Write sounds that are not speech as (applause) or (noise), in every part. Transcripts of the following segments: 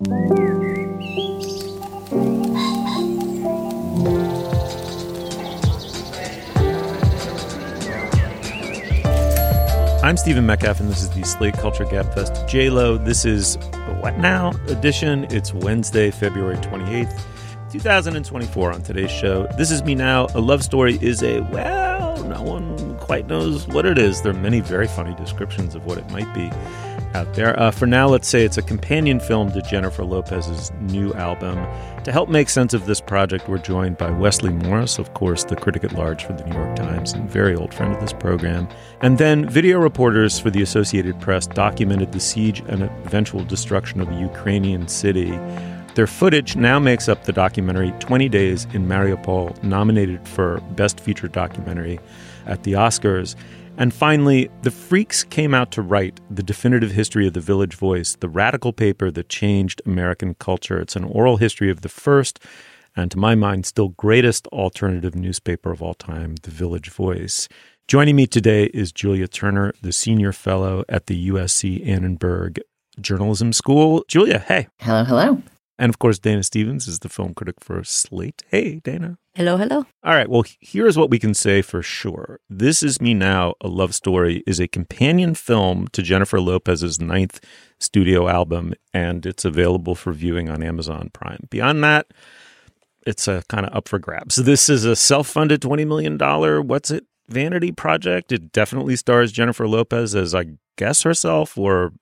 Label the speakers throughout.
Speaker 1: I'm Stephen Metcalf, and this is the Slate Culture Gabfest J-Lo. This is the What Now edition. It's Wednesday, February 28th, 2024. On today's show, This Is Me Now. A love story is a, well, no one quite knows what it is. There are many very funny descriptions of what it might be out there. Uh, for now, let's say it's a companion film to Jennifer Lopez's new album. To help make sense of this project, we're joined by Wesley Morris, of course, the critic at large for the New York Times and very old friend of this program. And then video reporters for the Associated Press documented the siege and eventual destruction of a Ukrainian city. Their footage now makes up the documentary 20 Days in Mariupol, nominated for Best Feature Documentary at the Oscars. And finally, the Freaks came out to write the definitive history of the Village Voice, the radical paper that changed American culture. It's an oral history of the first, and to my mind, still greatest alternative newspaper of all time, the Village Voice. Joining me today is Julia Turner, the senior fellow at the USC Annenberg Journalism School. Julia, hey.
Speaker 2: Hello, hello.
Speaker 1: And of course, Dana Stevens is the film critic for Slate. Hey, Dana.
Speaker 3: Hello, hello.
Speaker 1: All right. Well, here's what we can say for sure. This Is Me Now, A Love Story is a companion film to Jennifer Lopez's ninth studio album, and it's available for viewing on Amazon Prime. Beyond that, it's uh, a kind of up for grabs. So this is a self funded $20 million, what's it, vanity project. It definitely stars Jennifer Lopez as, I guess, herself or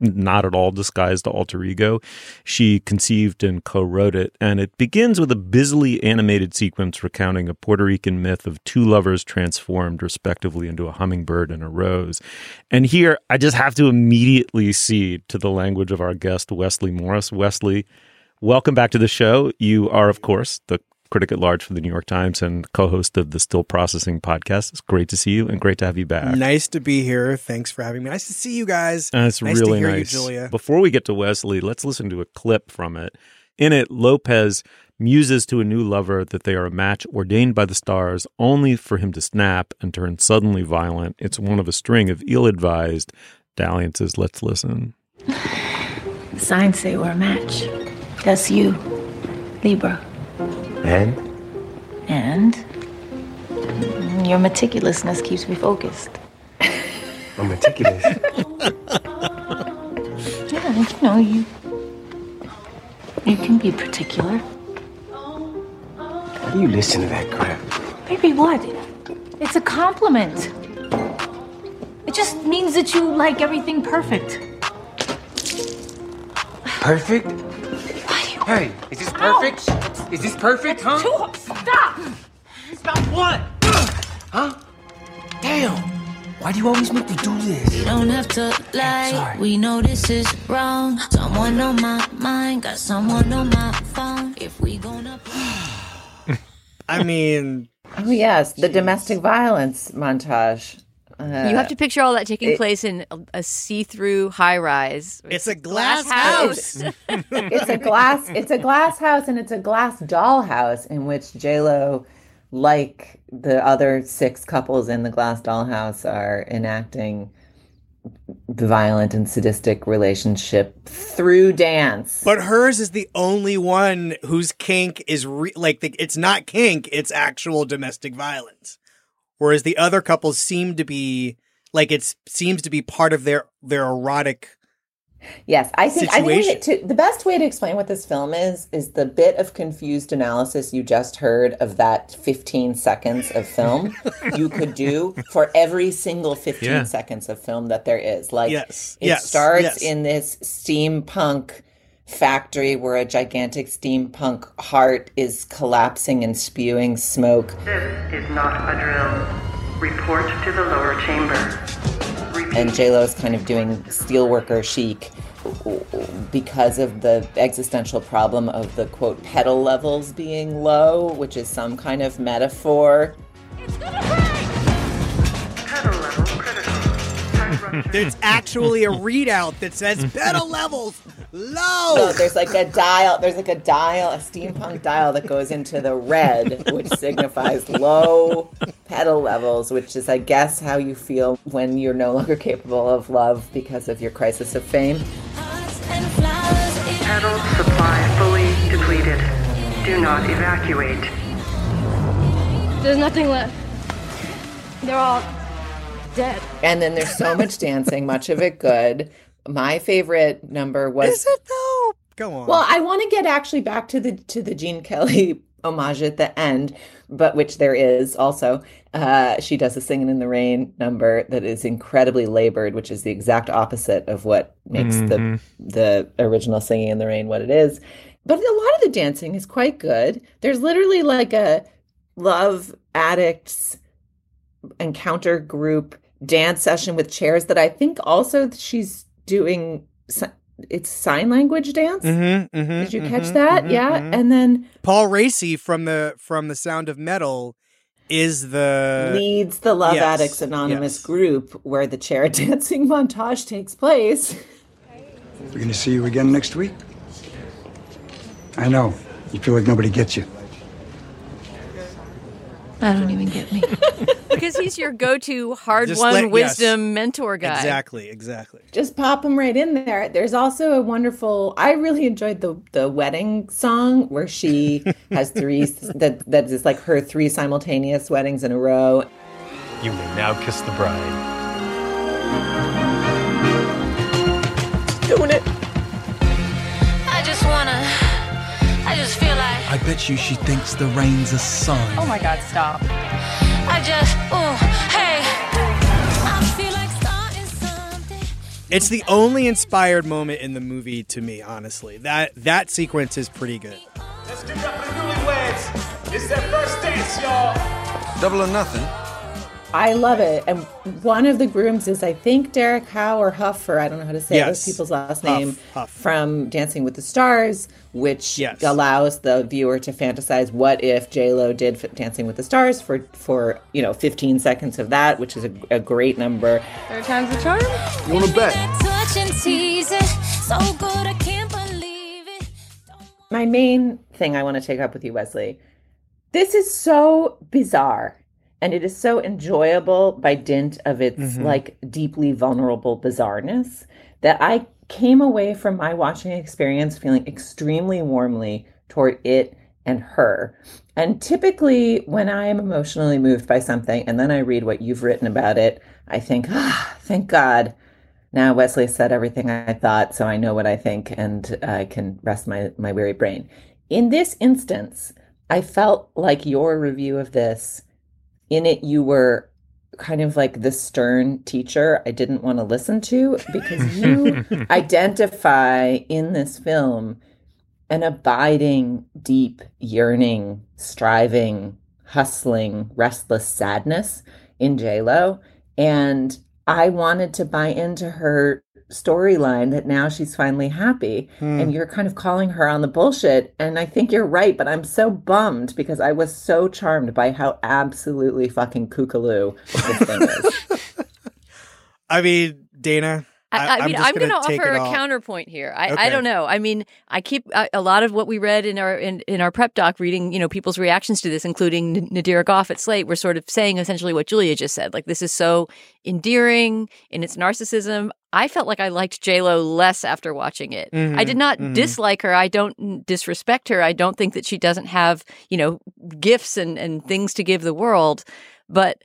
Speaker 1: not at all disguised alter ego. She conceived and co wrote it, and it begins with a busily animated sequence recounting a Puerto Rican myth of two lovers transformed respectively into a hummingbird and a rose. And here, I just have to immediately cede to the language of our guest, Wesley Morris. Wesley, welcome back to the show. You are, of course, the critic at large for the New York Times and co-host of the Still Processing podcast. It's great to see you and great to have you back.
Speaker 4: Nice to be here. Thanks for having me. Nice to see you guys.
Speaker 1: It's
Speaker 4: nice
Speaker 1: really
Speaker 4: to hear
Speaker 1: nice.
Speaker 4: You, Julia.
Speaker 1: Before we get to Wesley, let's listen to a clip from it. In it, Lopez muses to a new lover that they are a match ordained by the stars only for him to snap and turn suddenly violent. It's one of a string of ill-advised dalliances. Let's listen.
Speaker 3: The signs say we're a match. That's you, Libra.
Speaker 5: And?
Speaker 3: And your meticulousness keeps me focused.
Speaker 5: I'm meticulous. (laughs)
Speaker 3: Yeah, you know, you you can be particular.
Speaker 5: How do you listen to that crap?
Speaker 3: Baby, what? It's a compliment. It just means that you like everything perfect.
Speaker 5: Perfect?
Speaker 3: Why do you
Speaker 5: Hey, is this perfect? Is this perfect, huh?
Speaker 3: Two- Stop!
Speaker 5: Stop what? Huh? Damn. Why do you always make me do this?
Speaker 6: You don't have to lie.
Speaker 5: Sorry.
Speaker 6: We know this is wrong. Someone on my mind, got someone on my phone. If we gonna (sighs)
Speaker 4: I mean,
Speaker 2: Oh, yes, the domestic violence montage. Uh,
Speaker 7: You have to picture all that taking
Speaker 2: it-
Speaker 7: place in a, a see-through high-rise.
Speaker 4: it's a glass,
Speaker 7: house.
Speaker 4: house. (laughs)
Speaker 2: it's a glass it's a glass house and it's a glass doll house in which j-lo like the other six couples in the glass doll house are enacting the violent and sadistic relationship through dance
Speaker 4: But hers is the only one whose kink is re- like the, it's not kink, it's actual domestic violence. Whereas the other couples seem to be like it seems to be part of their their erotic.
Speaker 2: yes i think i think
Speaker 4: Situation.
Speaker 2: to, the best way to explain what this film is is the bit of confused analysis you just heard of that 15 seconds of film (laughs) you could do for every single 15
Speaker 1: Yeah.
Speaker 2: seconds of film that there is like
Speaker 4: Yes,
Speaker 2: It
Speaker 4: yes,
Speaker 2: starts
Speaker 4: yes.
Speaker 2: in this steampunk factory where a gigantic steampunk heart is collapsing and spewing smoke.
Speaker 8: This is not a drill. Report to the lower chamber. Repeat.
Speaker 2: And is kind of doing steelworker chic because of the existential problem of the quote petal levels being low, which is some kind of metaphor.
Speaker 8: It's gonna break petal level critical. Tide (laughs) rupture.
Speaker 4: There's actually a readout that says (laughs) petal levels low.
Speaker 2: So there's like a dial. There's like a dial, a steampunk dial that goes into the red, which signifies low petal levels, which is, I guess, how you feel when you're no longer capable of love because of your crisis of fame.
Speaker 6: Petal supply fully depleted.
Speaker 8: Do not evacuate.
Speaker 3: There's nothing left. They're all dead.
Speaker 2: And then there's so much dancing, much of it good. My favorite number was
Speaker 4: Is it though? Go on.
Speaker 2: Well, I want to get actually back to the to the Gene Kelly (laughs) homage at the end, but which there is also. Uh, she does a "Singing in the Rain" number that is incredibly labored, which is the exact opposite of what makes the the original "Singing in the Rain" what it is. But a lot of the dancing is quite good. There's literally like a love addicts encounter group dance session with chairs that I think also she's doing. It's sign language dance.
Speaker 4: Mhm, mhm,
Speaker 2: Did you catch
Speaker 4: mhm,
Speaker 2: that?
Speaker 4: mhm,
Speaker 2: yeah.
Speaker 4: mhm.
Speaker 2: And then
Speaker 4: Paul Raci from the from the Sound of Metal is the
Speaker 2: leads the Love
Speaker 4: yes,
Speaker 2: Addicts Anonymous
Speaker 4: yes.
Speaker 2: group where the chair (laughs) dancing montage takes place.
Speaker 9: We're gonna see you again next week. I know. You feel like nobody gets you.
Speaker 3: I uh-huh. don't even get me. (laughs)
Speaker 7: because he's your go-to hard
Speaker 4: Just
Speaker 7: won
Speaker 4: let- yes.
Speaker 7: wisdom mentor guy.
Speaker 4: exactly exactly.
Speaker 2: Just pop them right in there. There's also a wonderful. I really enjoyed the the wedding song where she (laughs) has three that that is like her three simultaneous weddings in a row.
Speaker 10: You may now kiss the bride.
Speaker 2: Doing it.
Speaker 6: I
Speaker 5: bet you she thinks the rain's a sign.
Speaker 3: Oh my god, stop.
Speaker 6: I just. Oh, hey. I feel like starting something.
Speaker 4: It's the only inspired moment in the movie to me, honestly. That that sequence is pretty good.
Speaker 5: Let's give up the newlyweds. It's their first dance, y'all.
Speaker 10: Double or nothing.
Speaker 2: I love it. And one of the grooms is, I think, Derek Howe or Huff, or I don't know how to say
Speaker 4: Yes.
Speaker 2: those people's last
Speaker 4: Huff,
Speaker 2: name,
Speaker 4: Huff.
Speaker 2: from Dancing with the Stars, which
Speaker 4: Yes.
Speaker 2: allows the viewer to fantasize what if J Lo did f- Dancing with the Stars for for you know 15 seconds of that, which is a, a great number.
Speaker 3: Third time's the charm.
Speaker 9: You wanna bet?
Speaker 6: Touch and tease it. So good, I can't believe it.
Speaker 2: My main thing I want to take up with you, Wesley, this is so bizarre. And it is so enjoyable by dint of its like deeply vulnerable bizarreness that I came away from my watching experience feeling extremely warmly toward it and her. And typically, when I am emotionally moved by something and then I read what you've written about it, I think, ah, thank God. Now Wesley said everything I thought, so I know what I think and I can rest my, my weary brain. In this instance, I felt like your review of this, in it, you were kind of like the stern teacher I didn't want to listen to because (laughs) you identify in this film an abiding, deep, yearning, striving, hustling, restless sadness in Lo, and I wanted to buy into her storyline that now she's finally happy, and hmm. you're kind of calling her on the bullshit. And I think you're right, but I'm so bummed because I was so charmed by how absolutely fucking kookaloo this thing is. (laughs)
Speaker 4: I mean, Dana.
Speaker 7: I, I mean,
Speaker 4: just
Speaker 7: I'm going to offer a
Speaker 4: all-
Speaker 7: counterpoint here. I, I don't know. I mean, I keep a, a lot of what we read in our in, in our prep doc, reading you know people's reactions to this, including N- Nadira Goffe at Slate, were sort of saying essentially what Julia just said. Like this is so endearing in its narcissism. I felt like I liked J Lo less after watching it. I did mm-hmm, not mm-hmm. dislike her. I don't disrespect her. I don't think that she doesn't have you know gifts and and things to give the world, but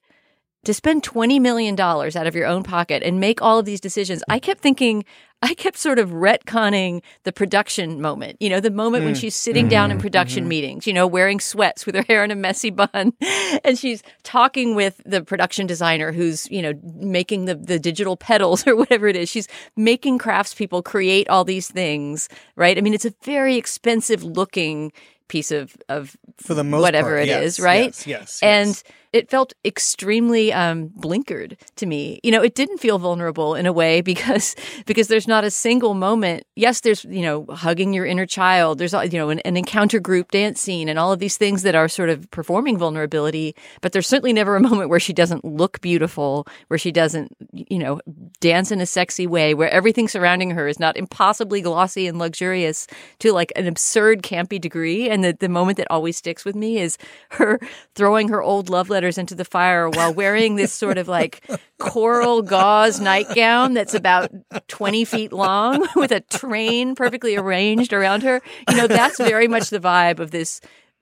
Speaker 7: to spend $20 million out of your own pocket and make all of these decisions, I kept thinking, I kept sort of retconning the production moment. You know, the moment when mm. she's sitting down in mm-hmm. production mm-hmm. meetings, you know, wearing sweats with her hair in a messy bun. (laughs) and she's talking with the production designer who's, you know, making the, the digital petals (laughs) or whatever it is. She's making craftspeople create all these things, right? I mean, it's a very expensive looking piece of, of
Speaker 4: For the most
Speaker 7: whatever
Speaker 4: part,
Speaker 7: it is,
Speaker 4: yes,
Speaker 7: right?
Speaker 4: yes, yes,
Speaker 7: And
Speaker 4: yes.
Speaker 7: It felt extremely um, blinkered to me. You know, it didn't feel vulnerable in a way because (laughs) because there's not a single moment. Yes, there's you know hugging your inner child. There's you know an, an encounter group dance scene and all of these things that are sort of performing vulnerability. But there's certainly never a (laughs) moment where she doesn't look beautiful, where she doesn't you know dance in a sexy way, where everything surrounding her is not impossibly glossy and luxurious to like an absurd campy degree. And the, the moment that always sticks with me is her throwing her old love letter splatters into the fire while wearing this sort of like coral gauze nightgown that's about 20 feet long (laughs) with a train perfectly arranged around her. You know, that's very much the vibe of this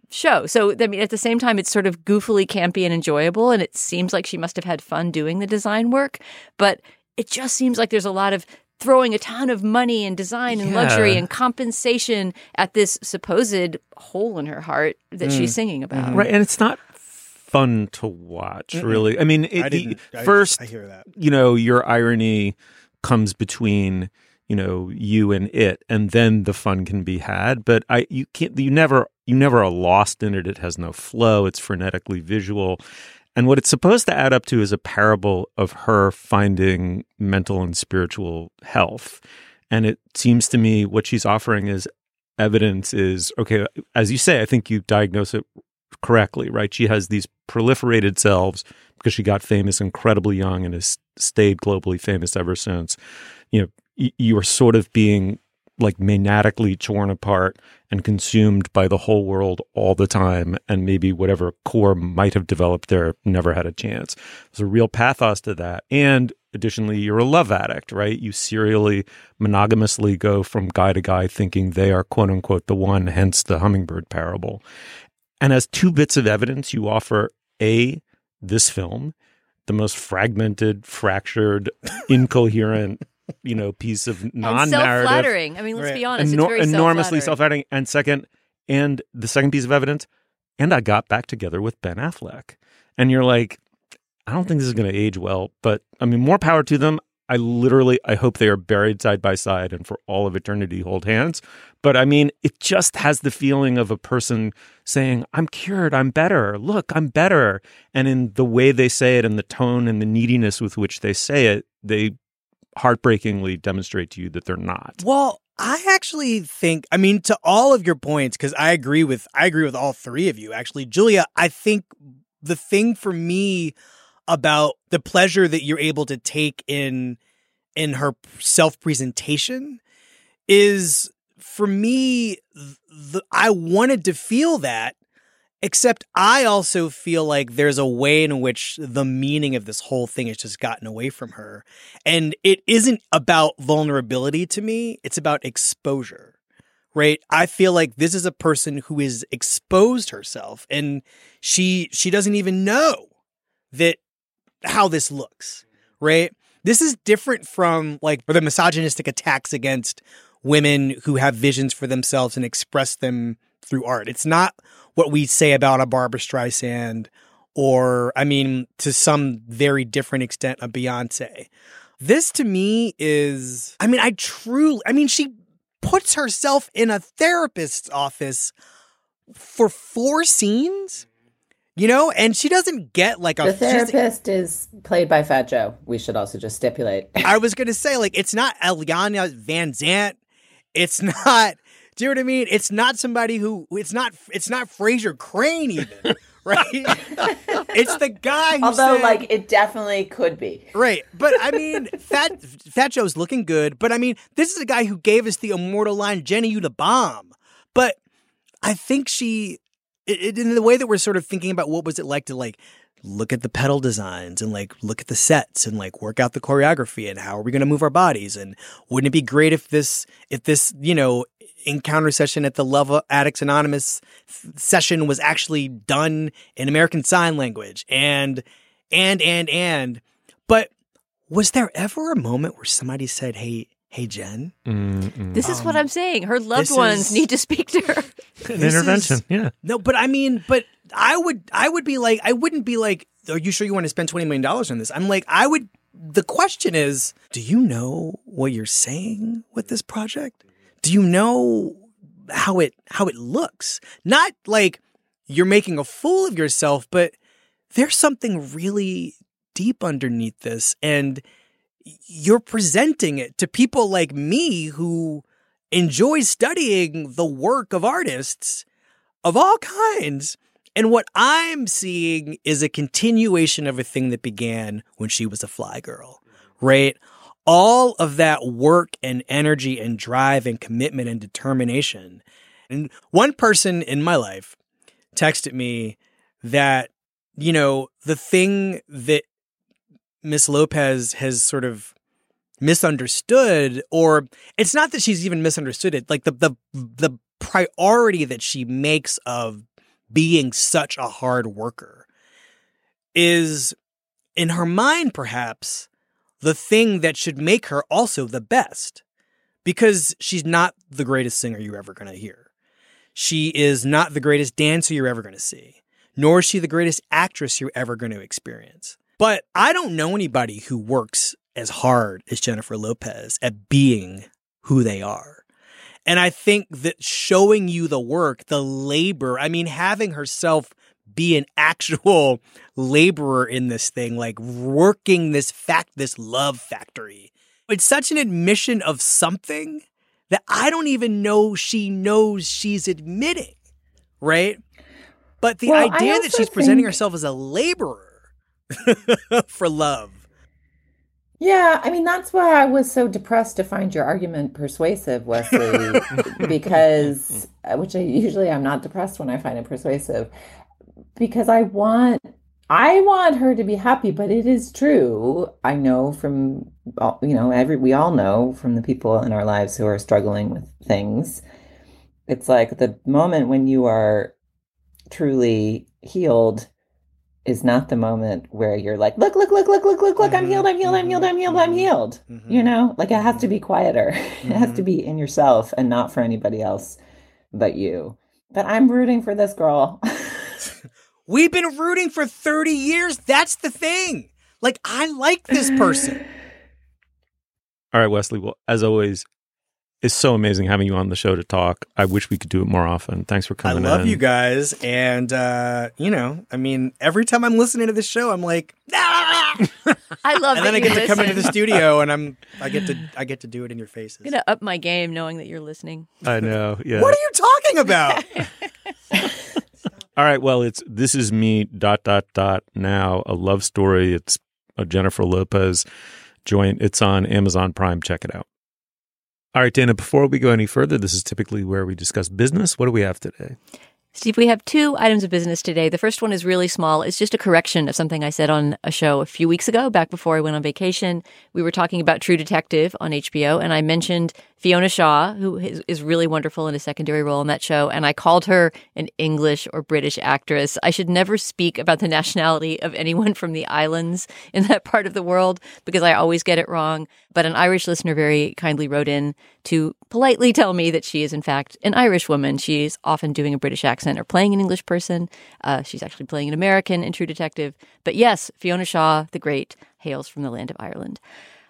Speaker 7: show. So, I mean, at the same time, it's sort of goofily campy and enjoyable. And it seems like she must have had fun doing the design work. But it just seems like there's a lot of throwing a ton of money and design and luxury and compensation at this supposed hole in her heart that
Speaker 4: Mm.
Speaker 7: she's singing about.
Speaker 1: Right, and it's not fun to watch,
Speaker 4: Mm-mm.
Speaker 1: really. I mean, it,
Speaker 4: I
Speaker 1: the-
Speaker 4: I-
Speaker 1: first,
Speaker 4: I hear that.
Speaker 1: you know, your irony comes between you know you and it, and then the fun can be had. But I, you can't, you never, you never are lost in it. It has no flow. It's frenetically visual. And what it's supposed to add up to is a parable of her finding mental and spiritual health. And it seems to me what she's offering is evidence is okay, as you say, I think you diagnose it correctly, right? She has these proliferated selves because she got famous incredibly young and has stayed globally famous ever since. You know, you are sort of being like maniacally torn apart and consumed by the whole world all the time and maybe whatever core might have developed there never had a chance there's a real pathos to that and additionally you're a love addict right you serially monogamously go from guy to guy thinking they are quote unquote the one hence the hummingbird parable and as two bits of evidence you offer a this film the most fragmented fractured (laughs) incoherent you know piece of non-narrative
Speaker 7: self-flattering. I mean, let's be honest.
Speaker 1: Enor-
Speaker 7: it's very
Speaker 1: enormously
Speaker 7: self-flattering.
Speaker 1: self-flattering. And second, and the second piece of evidence, and I got back together with Ben Affleck. And you're like, I don't think this is going to age well, but I mean, more power to them. I literally, I hope they are buried side by side and for all of eternity hold hands. But I mean, it just has the feeling of a person saying, I'm cured, I'm better, look, I'm better. And in the way they say it and the tone and the neediness with which they say it, they heartbreakingly demonstrate to you that they're not.
Speaker 4: Well, I actually think I mean to all of your points cuz I agree with I agree with all three of you actually. Julia, I think the thing for me about the pleasure that you're able to take in in her self-presentation is for me the, I wanted to feel that except I also feel like there's a way in which the meaning of this whole thing has just gotten away from her. And it isn't about vulnerability to me, it's about exposure. Right? I feel like this is a person who has exposed herself and she she doesn't even know that how this looks. Right? This is different from like the misogynistic attacks against women who have visions for themselves and express them through art. It's not what we say about a Barbra Streisand or, I mean, to some very different extent, a Beyonce. This to me is, I mean, I truly, I mean, she puts herself in a therapist's office for four scenes, you know, and she doesn't get like a
Speaker 2: The therapist is played by Fat Joe. We should also just stipulate. (laughs)
Speaker 4: I was gonna say, like, it's not Iyanla Vanzant. It's not. Do you know what I mean? It's not somebody who. It's not. It's not Frasier Crane even. (laughs) Right? (laughs) it's the guy. Who
Speaker 2: Although,
Speaker 4: said-
Speaker 2: like, it definitely could be.
Speaker 4: Right. But I mean, Fat Fat Joe's looking good. But I mean, this is a guy who gave us the immortal line, Jenny, you the bomb. But I think she, it, in the way that we're sort of thinking about what was it like to like look at the petal designs and like look at the sets and like work out the choreography and how are we going to move our bodies? And wouldn't it be great if this if this you know encounter session at the Love Addicts Anonymous session was actually done in American Sign Language and and and and but was there ever a moment where somebody said hey hey Jen mm-hmm.
Speaker 7: This is what um, I'm saying. Her loved ones
Speaker 4: is-
Speaker 7: need to speak to her. (laughs)
Speaker 1: An intervention,
Speaker 4: is-
Speaker 1: yeah.
Speaker 4: No, but I mean, but I would, I would be like, I wouldn't be like, are you sure you want to spend twenty million dollars on this? I'm like, I would. The question is, do you know what you're saying with this project? Do you know how it how it looks? Not like you're making a fool of yourself, but there's something really deep underneath this, and you're presenting it to people like me who enjoy studying the work of artists of all kinds. And what I'm seeing is a continuation of a thing that began when she was a fly girl, right? All of that work and energy and drive and commitment and determination. And one person in my life texted me that you know, the thing that Miss Lopez has sort of misunderstood, or it's not that she's even misunderstood it, like the the the priority that she makes of being such a hard worker is in her mind perhaps the thing that should make her also the best because she's not the greatest singer you're ever going to hear. She is not the greatest dancer you're ever going to see, nor is she the greatest actress you're ever going to experience. But I don't know anybody who works as hard as Jennifer Lopez at being who they are. And I think that showing you the work, the labor, I mean, having herself be an (laughs) actual laborer in this thing, like working this fact, this love factory. It's such an admission of something that I don't even know she knows she's admitting, right? But the
Speaker 2: Well,
Speaker 4: idea that she's presenting herself as a laborer (laughs) for love.
Speaker 2: Yeah, I mean that's why I was so depressed to find your argument persuasive, Wesley, (laughs) because uh, which I usually I'm not depressed when I find it persuasive because I want I want her to be happy, but it is true. I know from all- you know every we all know from the people in our lives who are struggling with things. It's like the moment when you are truly healed is not the moment where you're like, look, look, look, look, look, look, look, I'm healed, I'm healed, I'm healed, I'm healed, I'm mm-hmm. healed. Mm-hmm. You know, like it has to be mm-hmm. quieter. (laughs) It has to be in yourself and not for anybody else but you. But I'm rooting for this girl. (laughs)
Speaker 4: We've been rooting for 30 years. That's the thing. Like, I like this person.
Speaker 1: All right, Wesley. Well, as always, it's so amazing having you on the show to talk. I wish we could do it more often. Thanks for coming.
Speaker 4: I love
Speaker 1: in.
Speaker 4: you guys. And, uh, you know, I mean, every time I'm listening to this show, I'm like, (laughs)
Speaker 7: I love
Speaker 4: and
Speaker 7: that
Speaker 4: then I
Speaker 7: you
Speaker 4: get to come into the studio and I'm, I get to, I get to do it in your faces.
Speaker 7: I'm gonna up my game knowing that you're listening.
Speaker 1: I know. (laughs) Yeah.
Speaker 4: What are you talking about? (laughs)
Speaker 1: All right. Well, it's this is me. Dot dot dot. Now a love story. It's a Jennifer Lopez joint. It's on Amazon Prime. Check it out. All right, Dana. Before we go any further, this is typically where we discuss business. What do we have today?
Speaker 7: Steve, we have two items of business today. The first one is really small. It's just a correction of something I said on a show a few weeks ago, back before I went on vacation. We were talking about True Detective on HBO, and I mentioned Fiona Shaw, who is, is really wonderful in a secondary role in that show, and I called her an English or British actress. I should never speak about the (laughs) nationality of anyone from the islands in that part of the world because I always get it wrong. But an Irish listener very kindly wrote in to politely tell me that she is, in fact, an Irish woman. She's often doing a British accent or playing an English person. Uh, she's actually playing an American in True Detective. But yes, Fiona Shaw, the great, hails from the land of Ireland.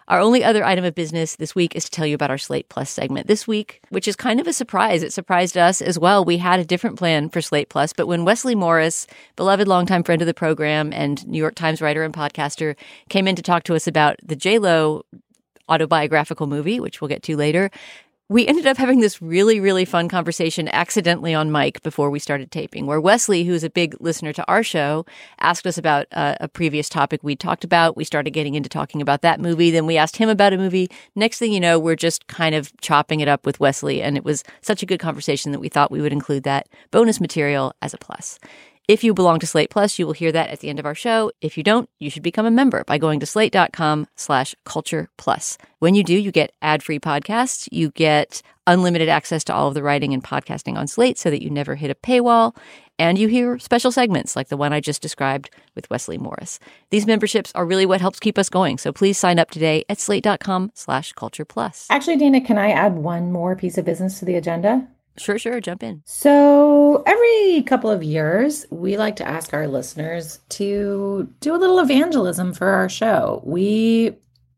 Speaker 7: Our only other item of business this week is to tell you about our Slate Plus segment this week, which is kind of a surprise. It surprised us as well. We had a different plan for Slate Plus, but when Wesley Morris, beloved longtime friend of the program and New York Times writer and podcaster, came in to talk to us about the J-Lo autobiographical movie, which we'll get to later, we ended up having this really, really fun conversation accidentally on mic before we started taping, where Wesley, who's a big listener to our show, asked us about uh, a previous topic we talked about. We started getting into talking about that movie. Then we asked him about a movie. Next thing you know, we're just kind of chopping it up with Wesley. And it was such a good conversation that we thought we would include that bonus material as a plus. If you belong to Slate Plus, you will hear that at the end of our show. If you don't, you should become a member by going to slate.com slash culture plus. When you do, you get ad-free podcasts. You get unlimited access to all of the writing and podcasting on Slate so that you never hit a paywall. And you hear special segments like the one I just described with Wesley Morris. These memberships are really what helps keep us going. So please sign up today at slate.com slash culture plus.
Speaker 2: Actually, Dana, can I add one more piece of business to the agenda?
Speaker 7: Sure, sure. Jump in.
Speaker 2: So, every couple of years, we like to ask our listeners to do a little evangelism for our show. We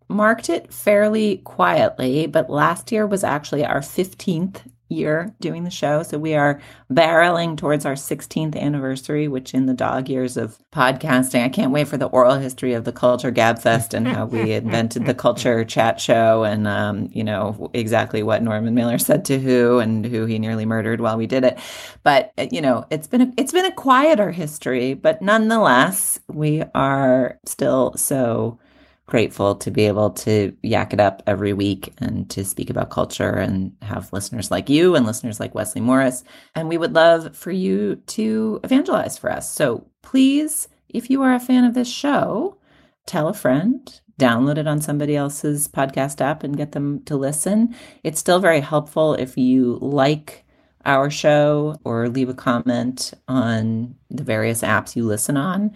Speaker 2: marked it fairly quietly, but last year was actually our 15th year doing the show. So, we are barreling towards our 16th anniversary, which in the dog years of podcasting, I can't wait for the oral history of the Culture Gabfest and how we (laughs) invented the Culture Chat Show and, um, you know, exactly what Norman Mailer said to who and who he nearly murdered while we did it. But, you know, it's been a, it's been a quieter history, but nonetheless, we are still so grateful to be able to yak it up every week and to speak about culture and have listeners like you and listeners like Wesley Morris. And we would love for you to evangelize for us. So please if you are a fan of this show, tell a friend, download it on somebody else's podcast app and get them to listen. It's still very helpful if you like our show or leave a comment on the various apps you listen on.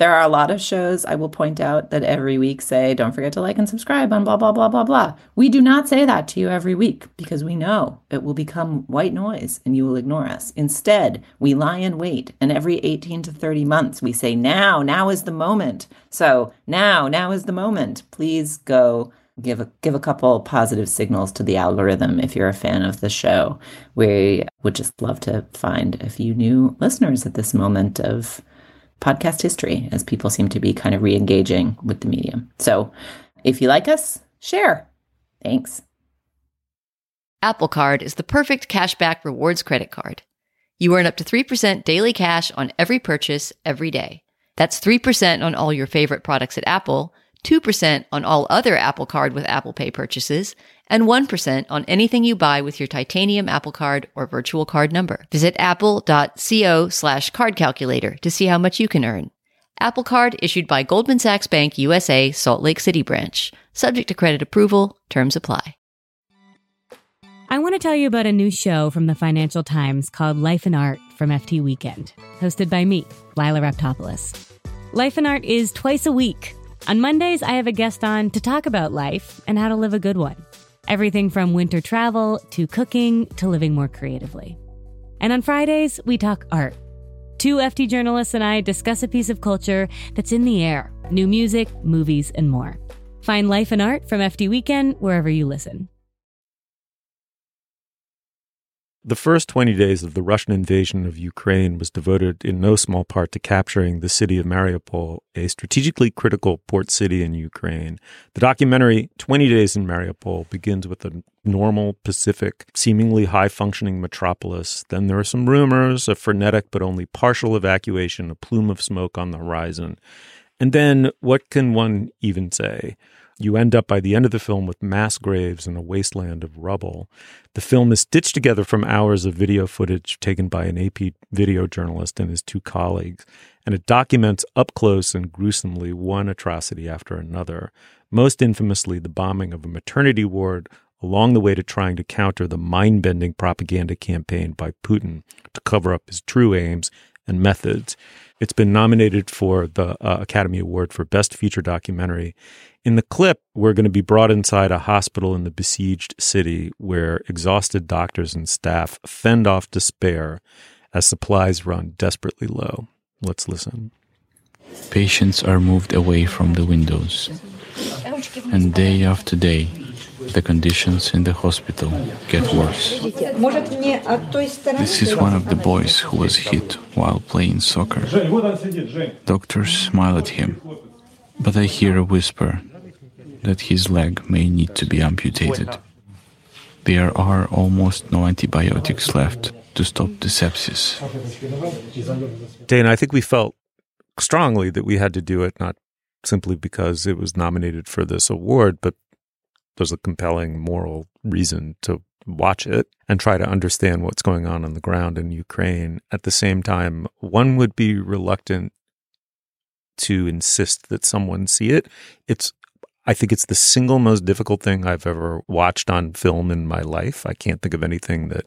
Speaker 2: There are a lot of shows I will point out that every week say, don't forget to like and subscribe on blah, blah, blah, blah, blah. We do not say that to you every week because we know it will become white noise and you will ignore us. Instead, we lie in wait and every 18 to 30 months we say, now, now is the moment. So now, now is the moment. Please go give a give a couple positive signals to the algorithm if you're a fan of the show. We would just love to find a few new listeners at this moment of podcast history as people seem to be kind of re-engaging with the medium. So, if you like us, share. Thanks.
Speaker 7: Apple Card is the perfect cashback rewards credit card. You earn up to 3% daily cash on every purchase every day. That's 3% on all your favorite products at Apple 2% on all other Apple Card with Apple Pay purchases, and 1% on anything you buy with your titanium Apple Card or virtual card number. Visit apple.co slash card calculator to see how much you can earn. Apple Card issued by Goldman Sachs Bank USA, Salt Lake City branch. Subject to credit approval, terms apply.
Speaker 11: I want to tell you about a new show from the Financial Times called Life and Art from FT Weekend, hosted by me, Lila Raptopoulos. Life and Art is twice a week on Mondays, I have a guest on to talk about life and how to live a good one. Everything from winter travel to cooking to living more creatively. And on Fridays, we talk art. Two FT journalists and I discuss a piece of culture that's in the air new music, movies, and more. Find Life and Art from FT Weekend wherever you listen.
Speaker 1: The first 20 days of the Russian invasion of Ukraine was devoted in no small part to capturing the city of Mariupol, a strategically critical port city in Ukraine. The documentary 20 Days in Mariupol begins with a normal, pacific, seemingly high functioning metropolis. Then there are some rumors, a frenetic but only partial evacuation, a plume of smoke on the horizon. And then what can one even say? You end up by the end of the film with mass graves and a wasteland of rubble. The film is stitched together from hours of video footage taken by an AP video journalist and his two colleagues, and it documents up close and gruesomely one atrocity after another, most infamously the bombing of a maternity ward along the way to trying to counter the mind bending propaganda campaign by Putin to cover up his true aims and methods. It's been nominated for the uh, Academy Award for Best Feature Documentary. In the clip, we're going to be brought inside a hospital in the besieged city where exhausted doctors and staff fend off despair as supplies run desperately low. Let's listen.
Speaker 12: Patients are moved away from the windows, and day after day, the conditions in the hospital get worse. This is one of the boys who was hit while playing soccer. Doctors smile at him, but I hear a whisper that his leg may need to be amputated. There are almost no antibiotics left to stop the sepsis.
Speaker 1: Dana, I think we felt strongly that we had to do it, not simply because it was nominated for this award, but there's a compelling moral reason to watch it and try to understand what's going on on the ground in Ukraine. At the same time, one would be reluctant to insist that someone see it. It's I think it's the single most difficult thing I've ever watched on film in my life. I can't think of anything that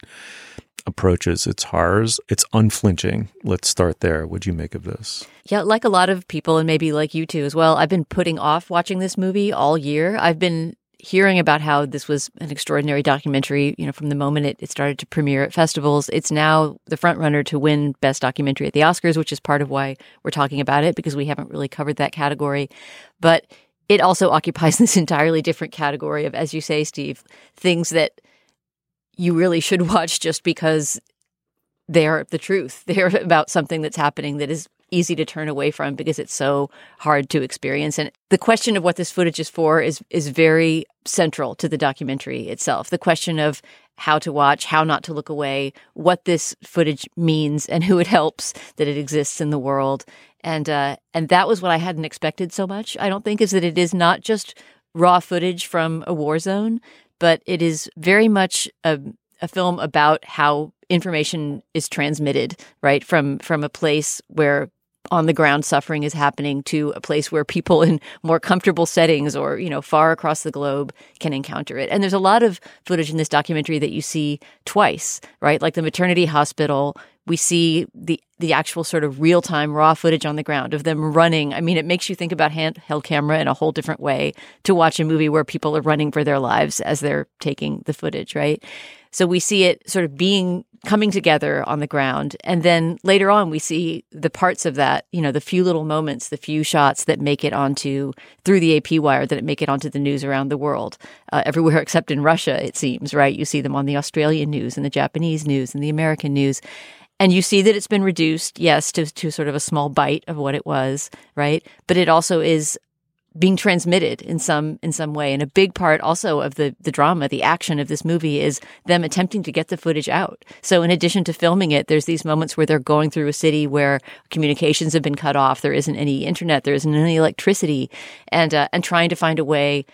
Speaker 1: approaches its horrors. It's unflinching. Let's start there. What'd you make of this?
Speaker 7: Yeah, like a lot of people, and maybe like you too as well, I've been putting off watching this movie all year. I've been hearing about how this was an extraordinary documentary, you know, from the moment it, it started to premiere at festivals. It's now the front runner to win Best Documentary at the Oscars, which is part of why we're talking about it because we haven't really covered that category. But it also (laughs) occupies this entirely different category of, as you say, Steve, things that you really should (laughs) watch just because they're the truth. (laughs) They're about something that's happening that is easy to turn away from because it's so hard to experience. And the question of what this footage is for is is very central to the documentary itself. The question of how to watch, how not to look away, what this footage means, and who it helps that it exists in the world. And uh, and that was what I hadn't expected so much. I don't think is that it is not just raw footage from a war zone, but it is very much a, a film about how information is transmitted, right from from a place where on the ground suffering is happening to a place where people in more comfortable settings or you know far across the globe can encounter it and there's a lot of footage in this documentary that you see twice right like the maternity hospital we see the the actual sort of real time raw footage on the ground of them running. I mean, it makes you think about handheld camera in a whole different way to watch a movie where people are running for their lives as they're taking the footage, right? So we see it sort of being coming together on the ground. And then later on, we see the parts of that, you know, the few little moments, the few shots that make it onto through the AP wire, that make it onto the news around the world, uh, everywhere (laughs) except in Russia, it seems, right? You see them on the Australian news and the Japanese news and the American news. And you see that it's been reduced, yes, to, to sort of a small bite of what it was, right? But it also is being transmitted in some in some way. And a big part also of the the drama, the action of this movie is them attempting to get the footage out. So in addition to filming it, there's these moments where they're going through a city where communications have been cut off, there isn't any internet, there isn't any electricity, and uh, and trying to find a way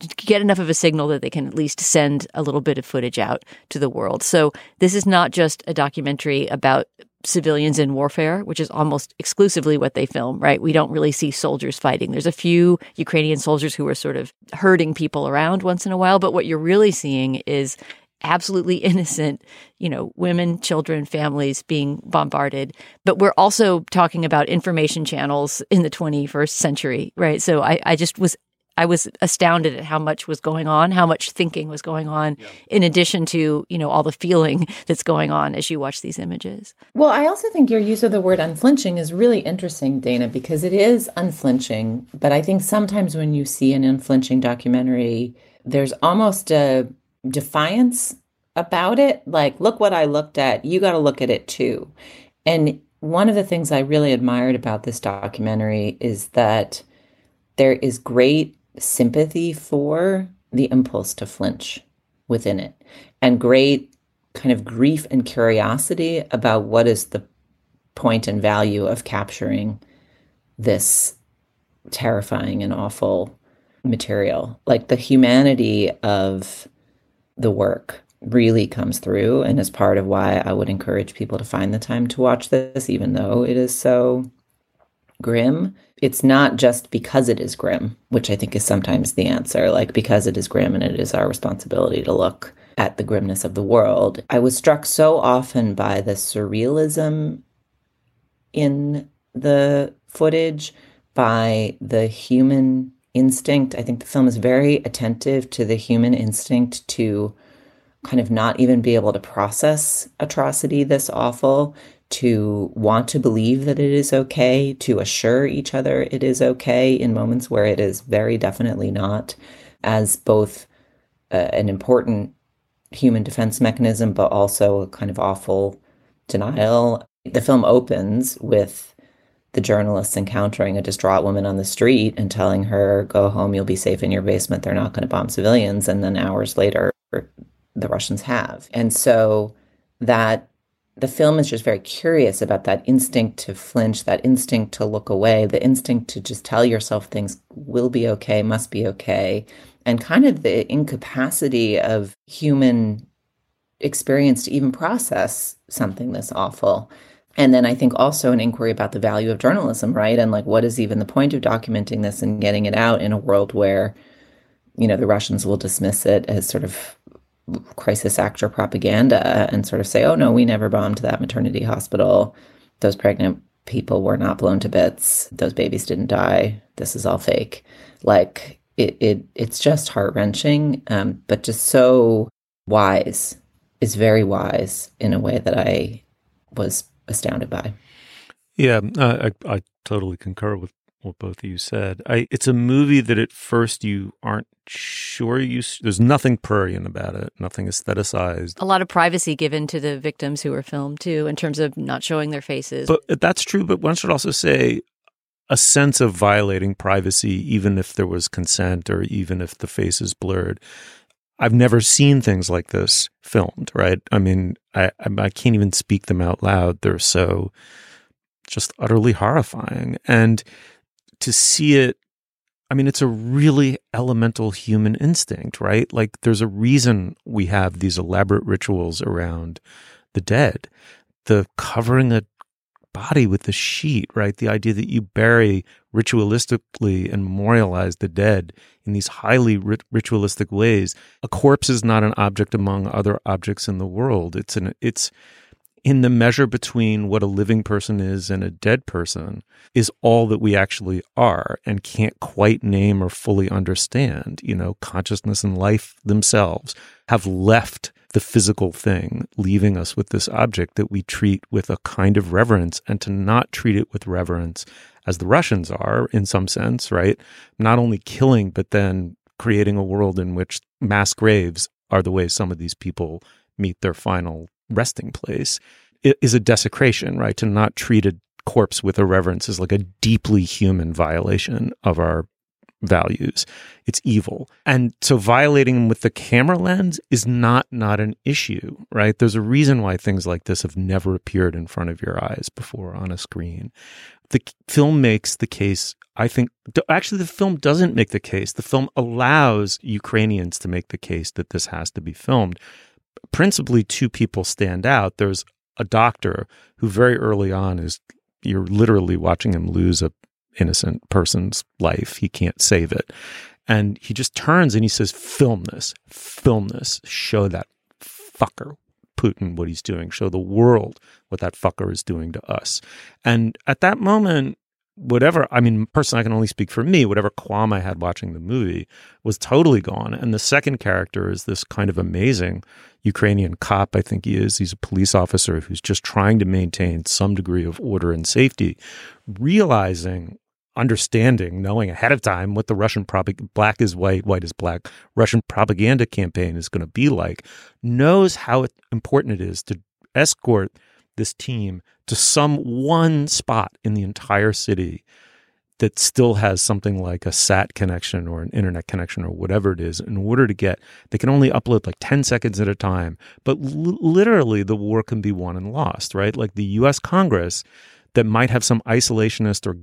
Speaker 7: to get enough of a signal that they can at least send a little bit of footage out to the world. So this is not just a documentary about civilians in warfare, which is almost exclusively what they film, right? We don't really see soldiers fighting. There's a few Ukrainian soldiers who are sort of herding people around once in a while, but what you're really seeing is absolutely (laughs) innocent, you know, women, children, families being bombarded. But we're also talking about information channels in the 21st century, right? So I, I just was I was astounded at how much was going on, how much thinking was going on, yeah. in addition to you know all the feeling (laughs) that's going on as you watch these images.
Speaker 2: Well, I also think your use of the word unflinching is really interesting, Dana, because it is unflinching. But I think sometimes when you see an unflinching documentary, there's almost a defiance about it. Like, look what I looked at. You got to look at it too. And one of the things I really admired about this documentary is that there is great sympathy for the impulse to flinch within it and great kind of grief and curiosity about what is the point and value of capturing this terrifying and awful material. Like the humanity of the work really comes through and is part of why I would encourage people to find the time to watch this, even though it is so grim it's not just because it is grim, which I think is sometimes the answer, like because it is grim and it is our responsibility to look at the grimness of the world. I was struck so often by the surrealism in the footage, by the human instinct. I think the film is very attentive to the human instinct to kind of not even be able to process atrocity this awful, to want to believe that it is okay, to assure each other it is okay in moments where it is very definitely not, as both uh, an important human defense mechanism, but also a kind of awful denial. The film opens with the journalists encountering a distraught woman on the street and telling her, Go home, you'll be safe in your basement. They're not going to bomb civilians. And then hours later, the Russians have. And so that the film is just very curious about that instinct to flinch, that instinct to look away, the instinct to just tell yourself things will be okay, must be okay, and kind of the incapacity of human experience to even process something this awful. And then I think also an inquiry about the value of journalism, right? And like, what is even the point of documenting this and getting it out in a world where, you know, the Russians will dismiss it as sort of crisis actor propaganda and sort of say, oh no, we never bombed that maternity hospital. Those pregnant people were not blown to bits. Those babies didn't die. This is all fake. Like it, it it's just heart wrenching, um, but just so wise. Is very wise in a way that I was astounded by.
Speaker 1: Yeah, I, I totally concur with what both of you said. I, it's a movie that at first you aren't sure you. There's nothing prurient about it. Nothing aestheticized.
Speaker 7: A lot of privacy given to the victims who were filmed too, in terms of not showing their faces.
Speaker 1: But that's true. But one should also say a sense of violating privacy, even if there was consent or even if the face is blurred. I've never seen things like this filmed. Right? I mean, I I can't even speak them out loud. They're so just utterly horrifying and to see it I mean, it's a really elemental human instinct, right? Like, there's a reason we have these elaborate rituals around the dead. The covering a body with the sheet, right? The idea that you bury ritualistically and memorialize the dead in these highly rit- ritualistic ways. A corpse is not an object among other objects in the world. It's an it's in the measure between what a living person is and a dead person is all that we actually are and can't quite name or fully understand. You know, consciousness and life themselves have left the physical thing, leaving us with this object that we treat with a kind of reverence and to not treat it with reverence as the Russians are in some sense, right? Not only killing, but then creating a world in which mass graves are the way some of these people meet their final resting place is a desecration, right? To not treat a corpse with a reverence is like a deeply human violation of our values. It's evil. And so violating them with the camera lens is not not an issue, right? There's a reason why things like this have never appeared in front of your eyes before on a screen. The film makes the case I think actually the film doesn't make the case. The film allows Ukrainians to make the case that this has to be filmed. Principally two people stand out. There's a doctor who very early on is you're literally watching him lose a innocent person's life. He can't save it. And he just turns and he says, Film this, film this, show that fucker, Putin, what he's doing, show the world what that fucker is doing to us. And at that moment, whatever, I mean, personally, I can only speak for me, whatever qualm I had watching the movie was totally gone. And the second character is this kind of amazing Ukrainian cop, I think he is. He's a police officer who's just trying to maintain some degree of order and safety, realizing, understanding, knowing ahead of time what the Russian propaganda, black is white, white is black, Russian propaganda campaign is going to be like, knows how important it is to escort this team to some one spot in the entire city that still has something like a sat connection or an internet connection or whatever it is in order to get they can only upload like 10 seconds at a time but l- literally the war can be won and lost right? Like the US Congress that might have some isolationist or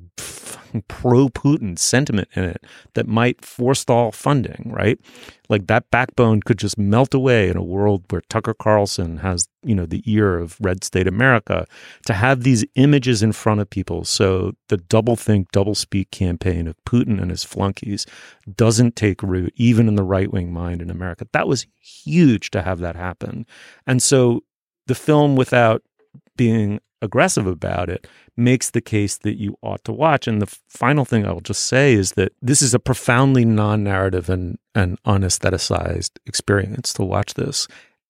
Speaker 1: pro Putin sentiment in it that might forestall funding, right? Like that backbone could just melt away in a world where Tucker Carlson has, you know, the ear of red state America to have these images in front of people. So the double think, double speak campaign of Putin and his flunkies doesn't take root, even in the right wing mind in America. That was huge to have that happen. And so the film, without being aggressive about it makes the case that you ought to watch. And the final thing I'll just say is that this is a profoundly non-narrative and, and unaestheticized experience to watch this.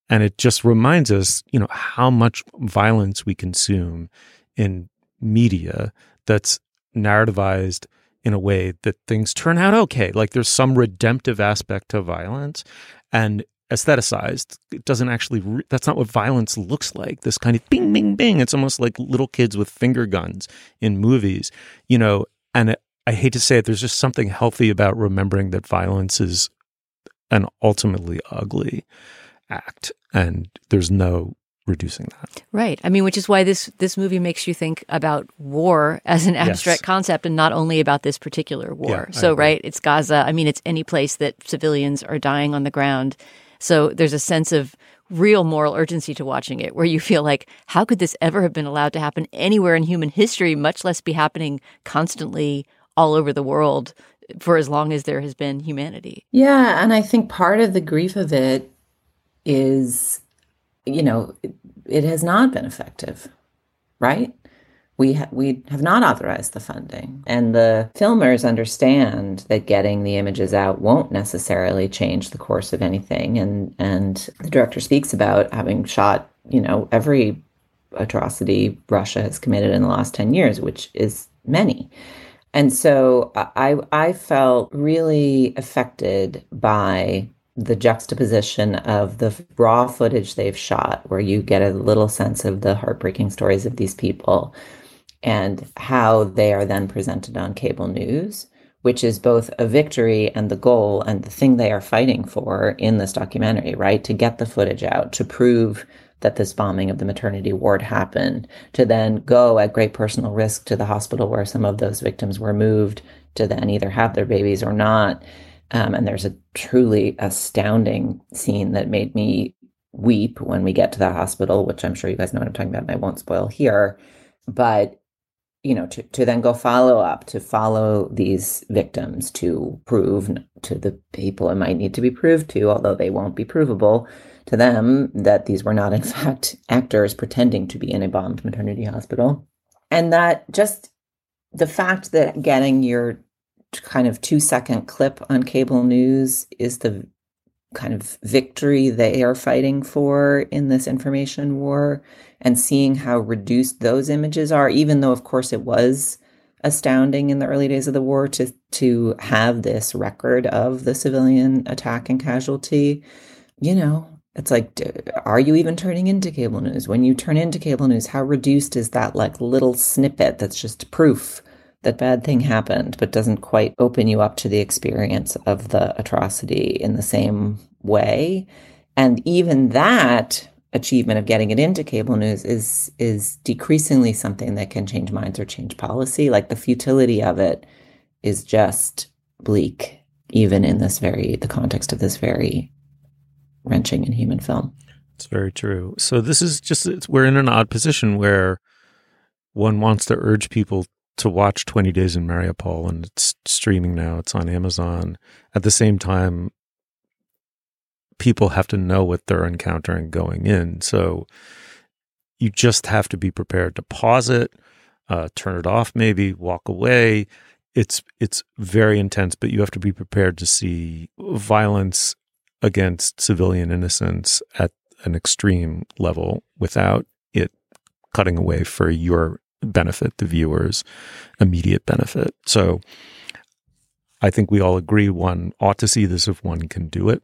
Speaker 1: And it just reminds us, you know, how much violence we consume in media that's narrativized in a way that things turn out okay. Like there's some redemptive aspect to violence. And aestheticized. It doesn't actually, re- that's not what violence looks like. This kind of bing, bing, bing. It's almost like little kids with finger guns in movies, you know, and it, I hate to say it, there's just something healthy about remembering that violence is an ultimately ugly act and there's no reducing that.
Speaker 7: Right. I mean, which is why this this movie makes you think about war as an abstract yes. concept and not only about this particular war. Yeah, so, right, it's Gaza. I mean, it's any place that civilians are dying on the ground so there's a sense of real moral urgency to watching it where you feel like, how could this ever have been allowed to happen anywhere in human history, much less be happening constantly all over the world for as long as there has been humanity?
Speaker 2: Yeah. And I think part of the grief of it is, you know, it, it has not been effective, right? We ha- we have not authorized the funding. And the filmers understand that getting the images out won't necessarily change the course of anything. And and the director speaks about having shot you know every atrocity Russia has committed in the last 10 years which is many. And so uh, I I felt really affected by the juxtaposition of the raw footage they've shot where you get a little sense of the heartbreaking stories of these people and how they are then presented on cable news, which is both a victory and the goal and the thing they are fighting for in this documentary, right? To get the footage out, to prove that this bombing of the maternity ward happened, to then go at great personal risk to the hospital where some of those victims were moved to then either have their babies or not. Um, and there's a truly astounding scene that made me weep when we get to the hospital, which I'm sure you guys know what I'm talking about, and I won't spoil here but you know, to, to then go follow up, to follow these victims, to prove to the people it might need to be proved to, although they won't be provable to them, that these were not, in (laughs) fact, actors pretending to be in a bombed maternity hospital. And that just the fact that getting your kind of two second clip on cable news is the kind of victory they are fighting for in this information war and seeing how reduced those images are even though of course it was astounding in the early days of the war to to have this record of the civilian attack and casualty you know it's like are you even turning into cable news when you turn into cable news how reduced is that like little snippet that's just proof that bad thing happened, but doesn't quite open you up to the experience of the atrocity in the same way. And even that achievement of getting it into cable news is is decreasingly something that can change minds or change policy. Like the futility of it is just bleak, even in this very the context of this very wrenching and human film.
Speaker 1: It's very true. So this is just we're in an odd position where one wants to urge people to watch 20 Days in Mariupol, and it's streaming now. It's on Amazon. At the same time, people have to know what they're encountering going in. So you just have to be prepared to pause it, uh, turn it off, maybe walk away. It's it's very intense, but you have to be prepared to see violence against civilian innocence at an extreme level without it cutting away for your benefit the viewers immediate benefit so i think we all agree one ought to see this if one can do it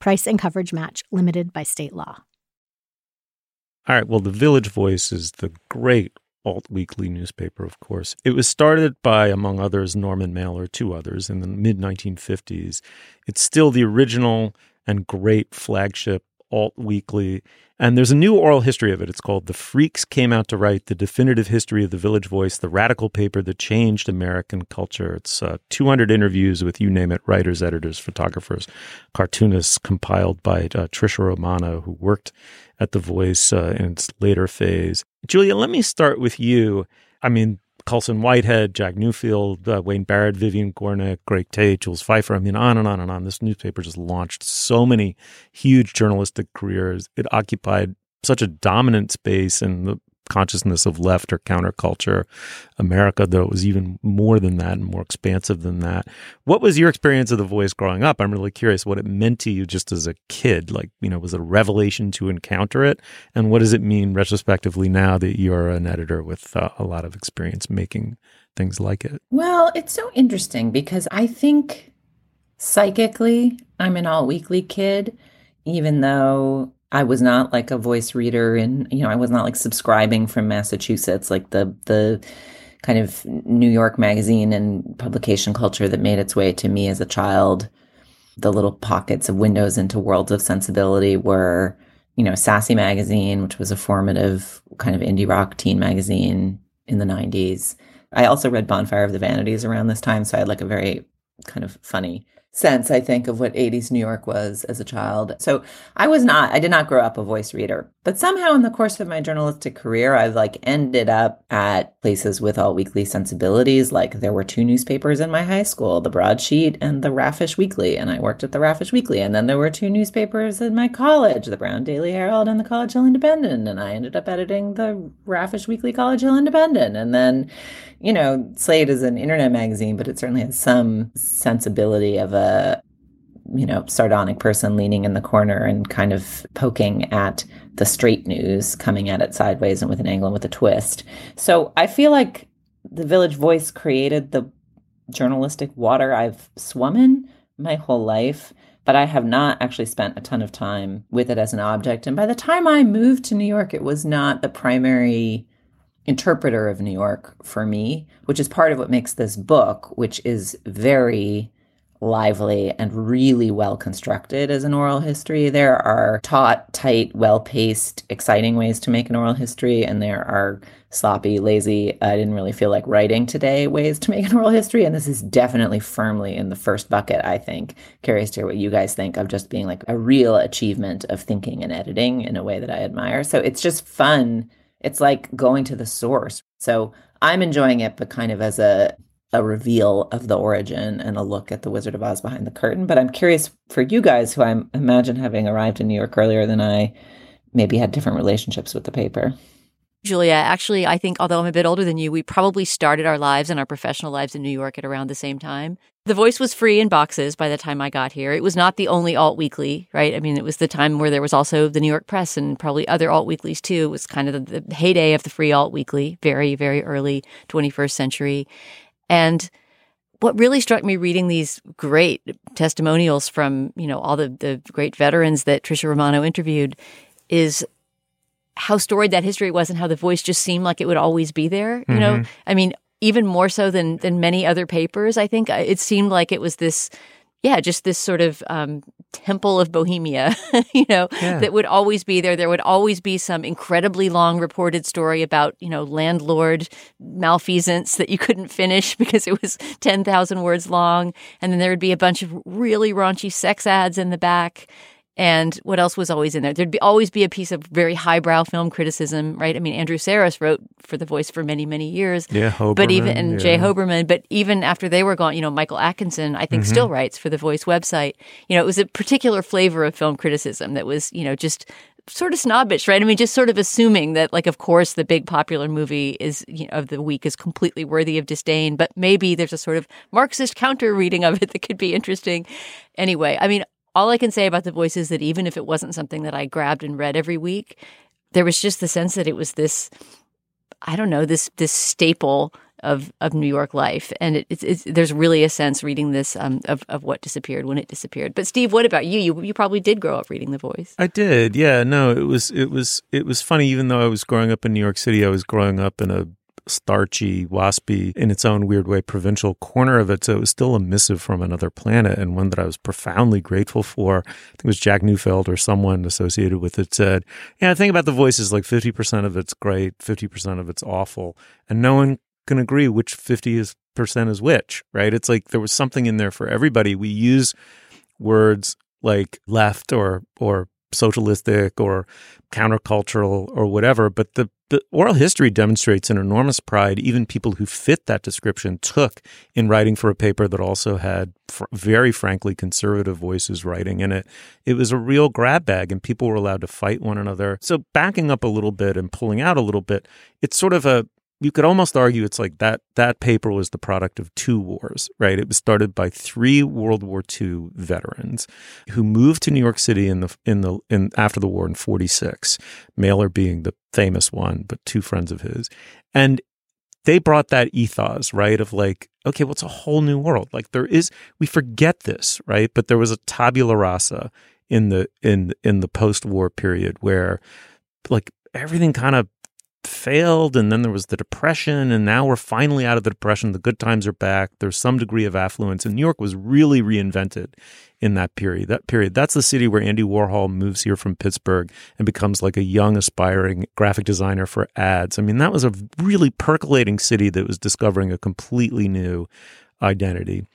Speaker 13: Price and coverage match limited by state law.
Speaker 1: All right. Well, the Village Voice is the great alt weekly newspaper, of course. It was started by, among others, Norman Mailer, two others, in the mid 1950s. It's still the original and great flagship alt weekly. And there's a new oral history of it. It's called The Freaks Came Out to Write The Definitive History of the Village Voice, the radical paper that changed American culture. It's uh, 200 interviews with you name it writers, editors, photographers, cartoonists, compiled by uh, Tricia Romano, who worked at The Voice uh, in its later phase. Julia, let me start with you. I mean, Colson Whitehead, Jack Newfield, uh, Wayne Barrett, Vivian Gornick, Greg Tate, Jules Feiffer. I mean, on and on and on. This newspaper just launched so many huge journalistic careers. It occupied such a dominant space in the consciousness of left or counterculture America, though it was even more than that and more expansive than that. What was your experience of The Voice growing up? I'm really curious what it meant to you just as a kid. Like, you know, was it a revelation to encounter it? And what does it mean retrospectively now that you're an editor with uh, a lot of experience making things like it?
Speaker 2: Well, it's so interesting because I think psychically, I'm an alt weekly kid, even though I was not like a voice reader and you know I was not like subscribing from Massachusetts like the the kind of New York magazine and publication culture that made its way to me as a child. The little pockets of windows into worlds of sensibility were you know Sassy magazine which was a formative kind of indie rock teen magazine in the 90s I also read Bonfire of the Vanities around this time so I had like a very kind of funny sense, I think, of what 80s New York was as a child. So I was not, I did not grow up a voice reader, but somehow in the course of my journalistic career, I've like ended up at places with alt weekly sensibilities. Like there were two newspapers in my high school, the Broadsheet and the Raffish Weekly. And I worked at the Raffish Weekly. And then there were two newspapers in my college, the Brown Daily Herald and the College Hill Independent. And I ended up editing the Raffish Weekly College Hill Independent. And then, you know, Slate is an internet magazine, but it certainly has some sensibility of a you know, sardonic person leaning in the corner and kind of poking at the straight news, coming at it sideways and with an angle and with a twist. So I feel like the Village Voice created the journalistic water I've swum in my whole life, but I have not actually spent a ton of time with it as an object. And by the time I moved to New York, it was not the primary interpreter of New York for me, which is part of what makes this book, which is very lively and really well constructed as an oral history. There are taut, tight, well paced, exciting ways to make an oral history, and there are sloppy, lazy, I didn't really feel like writing today ways to make an oral history. And this is definitely firmly in the first bucket, I think. Curious to hear what you guys think of just being like a real achievement of thinking and editing in a way that I admire. So it's just fun. It's like going to the source. So I'm enjoying it, but kind of as a a reveal of the origin and a look at the Wizard of Oz behind the curtain. But I'm curious for you guys, who I imagine having arrived in New York earlier than I, maybe had different relationships with the paper.
Speaker 7: Julia, actually, I think, although I'm a bit older than you, we probably started our lives and our professional lives in New York at around the same time. The Voice was free in boxes by the time I got here. It was not the only alt weekly, right? I mean, it was the time where there was also the New York Press and probably other alt weeklies too. It was kind of the, the heyday of the free alt weekly, very, very early 21st century. And what really struck me reading these great testimonials from, you know, all the, the great veterans that Tricia Romano interviewed is how storied that history was and how the voice just seemed like it would always be there. You mm-hmm. know, I mean, even more so than than many other papers. I think it seemed like it was this yeah, just this sort of um, temple of Bohemia, (laughs) you know, yeah. that would always be there. There would always be some incredibly long reported story about, you know, landlord malfeasance that you couldn't finish (laughs) because it was 10,000 words long. And then there would be a bunch of really raunchy sex ads in the back. And what else was always in there? There'd be, always be a piece of very highbrow film criticism, right? I mean, Andrew Sarris wrote for The Voice for many, many years.
Speaker 1: Yeah, Hoberman,
Speaker 7: but even and
Speaker 1: yeah.
Speaker 7: Jay Hoberman. But even after they were gone, you know, Michael Atkinson, I think, mm-hmm. still writes for The Voice website. You know, it was a particular flavor of film criticism that was, you know, just sort of snobbish, right? I mean, just sort of assuming that, like, of course, the big popular movie is you know, of the week is completely worthy of disdain, but maybe there's a sort of Marxist counter reading of it (laughs) that could be interesting. Anyway, I mean, all I can say about the voice is that even if it wasn't something that I grabbed and read every week, there was just the sense that it was this, I don't know, this this staple of of New York life, and it, it's, it's, there's really a sense reading this um, of of what disappeared when it disappeared. But Steve, what about you? You you probably did grow up reading The Voice.
Speaker 1: I did, yeah. No, it was it was it was funny. Even though I was growing up in New York City, I was growing up in a starchy, waspy, in its own weird way, provincial corner of it. So it was still a missive from another planet and one that I was profoundly grateful for. I think it was Jack Newfield or someone associated with it said, Yeah, the thing about the voice is like 50% of it's great, 50% of it's awful. And no one can agree which 50% is which, right? It's like there was something in there for everybody. We use words like left or, or socialistic or countercultural or whatever, but the, the oral history demonstrates an enormous pride even people who fit that description took in writing for a paper that also had fr- very frankly conservative voices writing in it. It was a real grab bag and people were allowed to fight one another. So backing up a little bit and pulling out a little bit, it's sort of a you could almost argue it's like that that paper was the product of two wars, right? It was started by three World War II veterans who moved to New York City in the in the in after the war in 46, Mailer being the famous one, but two friends of his. And they brought that ethos, right? Of like, okay, well, it's a whole new world? Like there is we forget this, right? But there was a tabula rasa in the in in the post-war period where like everything kind of failed and then there was the depression and now we're finally out of the depression. The good times are back. There's some degree of affluence and new york was really reinvented in that period. That period that's the city where andy warhol moves here from pittsburgh and becomes like a young aspiring graphic designer for ads. I mean that was a really percolating city that was discovering a completely new identity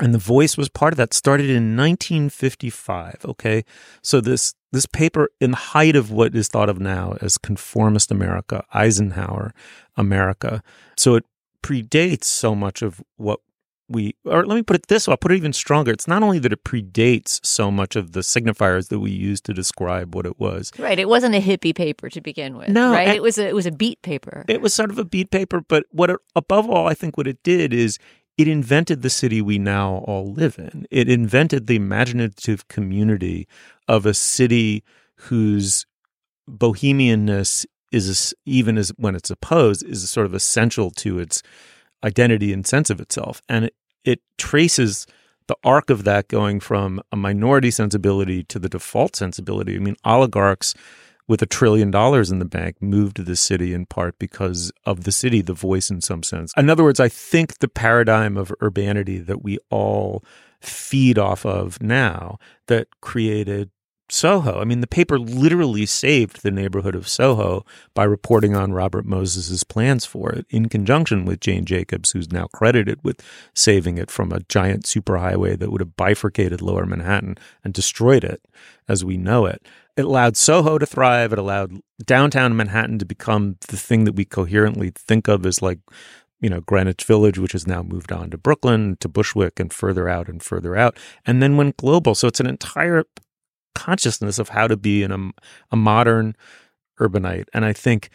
Speaker 1: And the voice was part of that. Started in 1955. Okay, so this this paper, in the height of what is thought of now as conformist America, Eisenhower America, so it predates so much of what we, or let me put it this way, I'll put it even stronger. It's not only that it predates so much of the signifiers that we use to describe what it was.
Speaker 7: Right. It wasn't a hippie paper to begin with.
Speaker 1: No,
Speaker 7: Right. It was a it was a beat paper.
Speaker 1: It was sort of a beat paper, but what it, above all, I think what it did is it invented the city we now all live in. It invented the imaginative community of a city whose bohemianness is even as when it's opposed is sort of essential to its identity and sense of itself, and it, it traces the arc of that going from a minority sensibility to the default sensibility. I mean, oligarchs with a trillion dollars in the bank moved to the city in part because of the city, the voice in some sense. In other words, I think the paradigm of urbanity that we all feed off of now that created Soho. I mean, the paper literally saved the neighborhood of Soho by reporting on Robert Moses's plans for it in conjunction with Jane Jacobs, who's now credited with saving it from a giant superhighway that would have bifurcated lower Manhattan and destroyed it as we know it. It allowed Soho to thrive. It allowed downtown Manhattan to become the thing that we coherently think of as like you know, Greenwich Village, which has now moved on to Brooklyn, to Bushwick, and further out and further out, and then went global. So it's an entire consciousness of how to be in a, a modern urbanite. And I think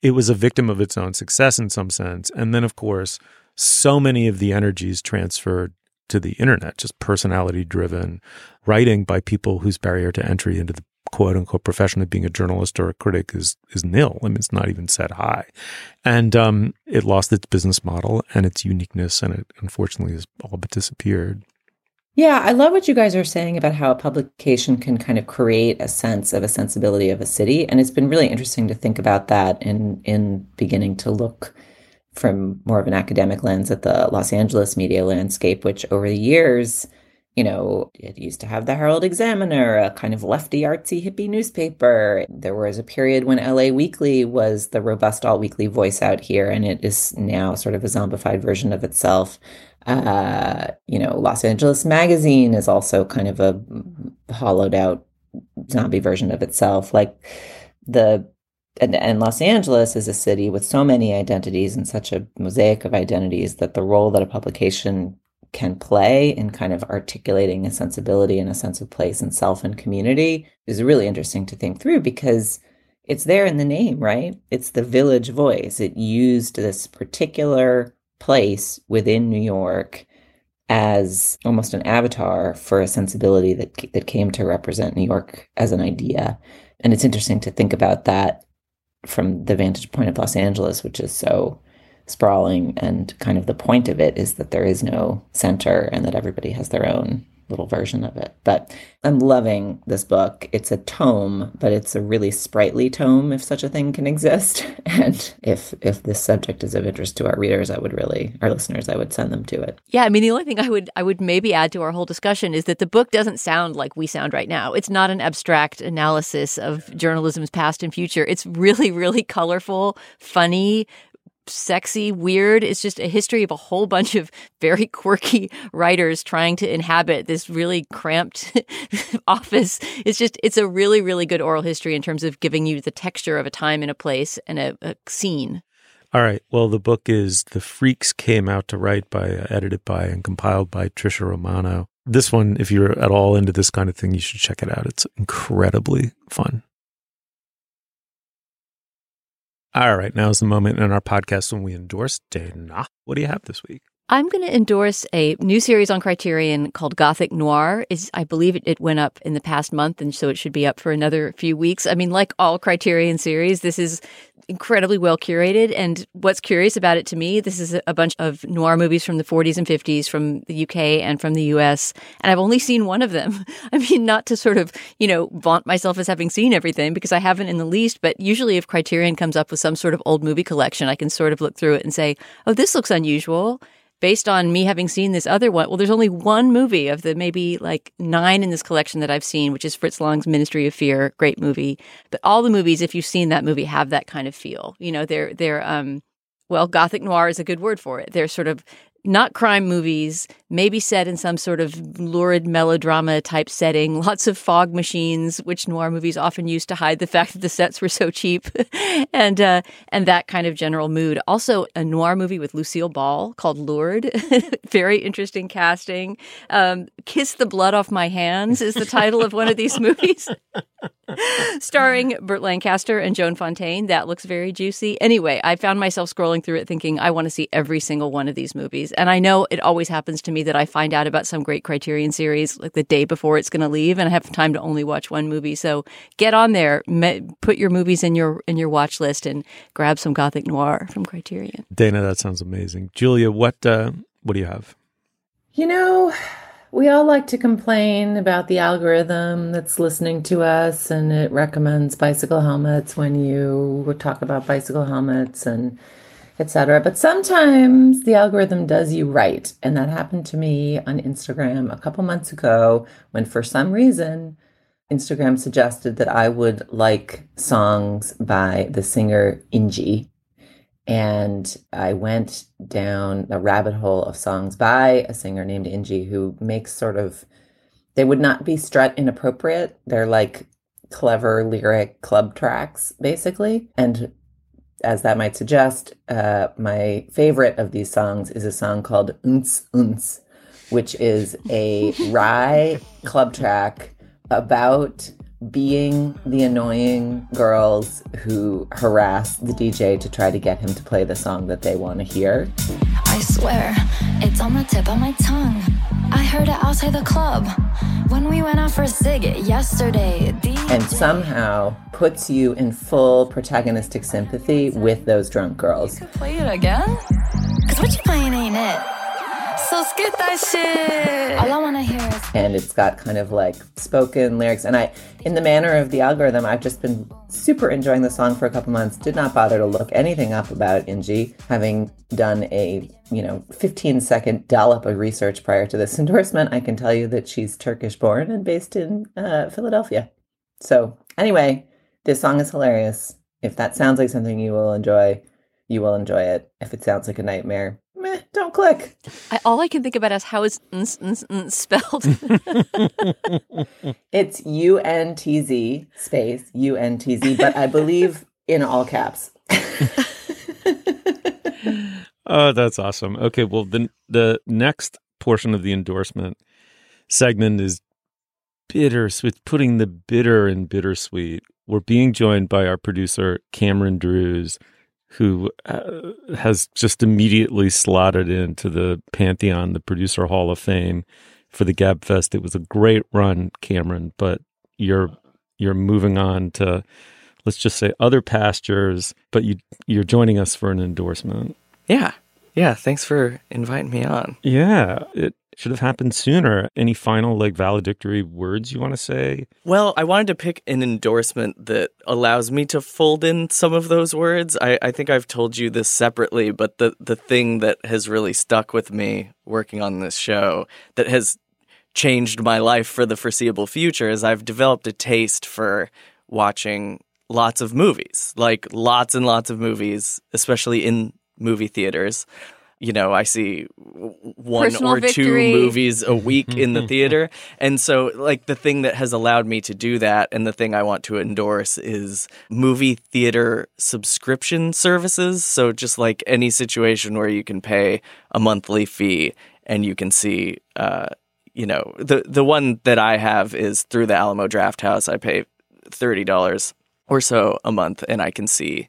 Speaker 1: it was a victim of its own success in some sense. And then, of course, so many of the energies transferred to the internet, just personality driven writing by people whose barrier to entry into the quote unquote profession of being a journalist or a critic is is nil. I mean, it's not even set high, and um, it lost its business model and its uniqueness, and it unfortunately has all but disappeared.
Speaker 2: Yeah, I love what you guys are saying about how a publication can kind of create a sense of a sensibility of a city, and it's been really interesting to think about that in in beginning to look from more of an academic lens at the Los Angeles media landscape, which over the years, you know, it used to have the Herald Examiner, a kind of lefty, artsy, hippie newspaper. There was a period when LA Weekly was the robust alt weekly voice out here, and it is now sort of a zombified version of itself. Uh, you know, Los Angeles Magazine is also kind of a hollowed out zombie version of itself. Like the and, and Los Angeles is a city with so many identities and such a mosaic of identities that the role that a publication can play in kind of articulating a sensibility and a sense of place and self and community is really interesting to think through because it's there in the name, right? It's the village voice. It used this particular place within New York as almost an avatar for a sensibility that that came to represent New York as an idea. And it's interesting to think about that from the vantage point of Los Angeles, which is so sprawling and kind of the point of it is that there is no center and that everybody has their own little version of it. But I'm loving this book. It's a tome, but it's a really sprightly tome if such a thing can exist. (laughs) And if if this subject is of interest to our readers, I would really our listeners, I would send them to it.
Speaker 7: Yeah, I mean the only thing I would I would maybe add to our whole discussion is that the book doesn't sound like we sound right now. It's not an abstract analysis of journalism's past and future. It's really really colorful, funny, sexy, weird. It's just a history of a whole bunch of (laughs) very quirky writers trying to inhabit this really cramped (laughs) office. It's just, it's a really, really good oral history in terms of giving you the texture of a time and a place and a, a scene.
Speaker 1: All right. Well, the book is The Freaks Came Out to Write by, uh, edited by, and compiled by Tricia Romano. This one, if you're at all into this kind of thing, you should check it out. It's incredibly fun. All right, now is the moment in our podcast when we endorse Dana. What do you have this week?
Speaker 7: I'm going to endorse a new series on Criterion called Gothic Noir. Is I believe it, it went up in the past month, and so it should be up for another few weeks. I mean, like all Criterion series, this is incredibly well curated. And what's curious about it to me, this is a bunch of noir movies from the 40s and 50s from the UK and from the US. And I've only seen one of them. (laughs) I mean, not to sort of, you know, vaunt myself as having seen everything because I haven't in the least. But usually, if Criterion comes up with some sort of old movie collection, I can sort of look through it and say, oh, this looks unusual based on me having seen this other one. Well, there's only one movie of the maybe like nine in this collection that I've seen, which is Fritz Lang's Ministry of Fear, great movie. But all the movies, if you've seen that movie, have that kind of feel. You know, they're they're um well, gothic noir is a good word for it. They're sort of not crime movies, maybe set in some sort of lurid melodrama type setting, (laughs) lots of fog machines, which noir movies often use to hide the fact that the sets were so cheap, (laughs) and uh, and that kind of general mood. Also, a noir movie with Lucille Ball called Lured, (laughs) very interesting casting. Um, Kiss the Blood Off My Hands is the title of one of these movies. Starring Burt Lancaster and Joan Fontaine. That looks very juicy. Anyway, I found myself scrolling through it thinking, I want to see every single one of these movies. And I know it always happens to me that I find out about some great Criterion series like the day before it's going to leave, and I have time to only watch one movie. So get on there, put your movies in your in your watch list, and grab some Gothic noir from Criterion.
Speaker 1: Dana, that sounds amazing. Julia, what uh, what do you have?
Speaker 2: You know, we all like to complain about the algorithm that's listening to us and it recommends bicycle helmets when you talk about bicycle helmets and etc. But sometimes the algorithm does you right. And that happened to me on Instagram a couple months ago when for some reason Instagram suggested that I would like songs by the singer Inji and I went down a rabbit hole of songs by a singer named Inji who makes sort of, they would not be strut inappropriate. They're like clever lyric club tracks, basically. And as that might suggest, uh, my favorite of these songs is a song called UNTZ UNTZ, which is a (laughs) wry club track about being the annoying girls who harass the DJ to try to get him to play the song that they want to hear.
Speaker 6: I swear, it's on the tip of my tongue. I heard it outside the club when we went out for a cig yesterday.
Speaker 2: And somehow puts you in full protagonistic sympathy with those drunk girls.
Speaker 6: Play it again? Cause what you playing ain't it. So skip that shit. All I want to hear is.
Speaker 2: And it's got kind of like spoken lyrics. And I, in the manner of the algorithm, I've just been super enjoying the song for a couple months. Did not bother to look anything up about Inji, having done a, you know, 15 second dollop of research prior to this (laughs) endorsement. I can tell you that she's Turkish born and based in uh, Philadelphia. So, anyway, this song is hilarious. If that sounds like something you will enjoy, you will enjoy it. If it sounds like a nightmare, meh, (laughs) don't click.
Speaker 7: I, all I can think about is how is n- n- n- spelled. (laughs)
Speaker 2: it's U N T Z space U N T Z, but I believe in all caps. (laughs)
Speaker 1: oh, that's awesome. Okay, well, the the next portion of the endorsement segment is bittersweet, putting the bitter in bittersweet. We're being joined by our producer Cameron Drews who uh, has just immediately slotted into the pantheon, the producer hall of fame for the Gabfest. It was a great run, Cameron, but you're you're moving on to let's just say other pastures, but you you're joining us for an endorsement.
Speaker 14: Yeah. Yeah, thanks for inviting me on.
Speaker 1: Yeah, it should have happened sooner. Any final like valedictory words you want to say?
Speaker 14: Well, I wanted to pick an endorsement that allows me to fold in some of those words. I, I think I've told you this separately, but the the thing that has really stuck with me working on this show that has changed my life for the foreseeable future is I've developed a taste for watching lots of movies, like lots and lots of movies, especially in movie theaters you know, I see one
Speaker 7: Personal
Speaker 14: or
Speaker 7: victory.
Speaker 14: two movies a week in the (laughs) theater. And so, like, the thing that has allowed me to do that and the thing I want to endorse is movie theater subscription services. So, just like any situation where you can pay a monthly fee and you can see, uh, you know, the, the one that I have is through the Alamo Drafthouse. I pay $30 or so a month and I can see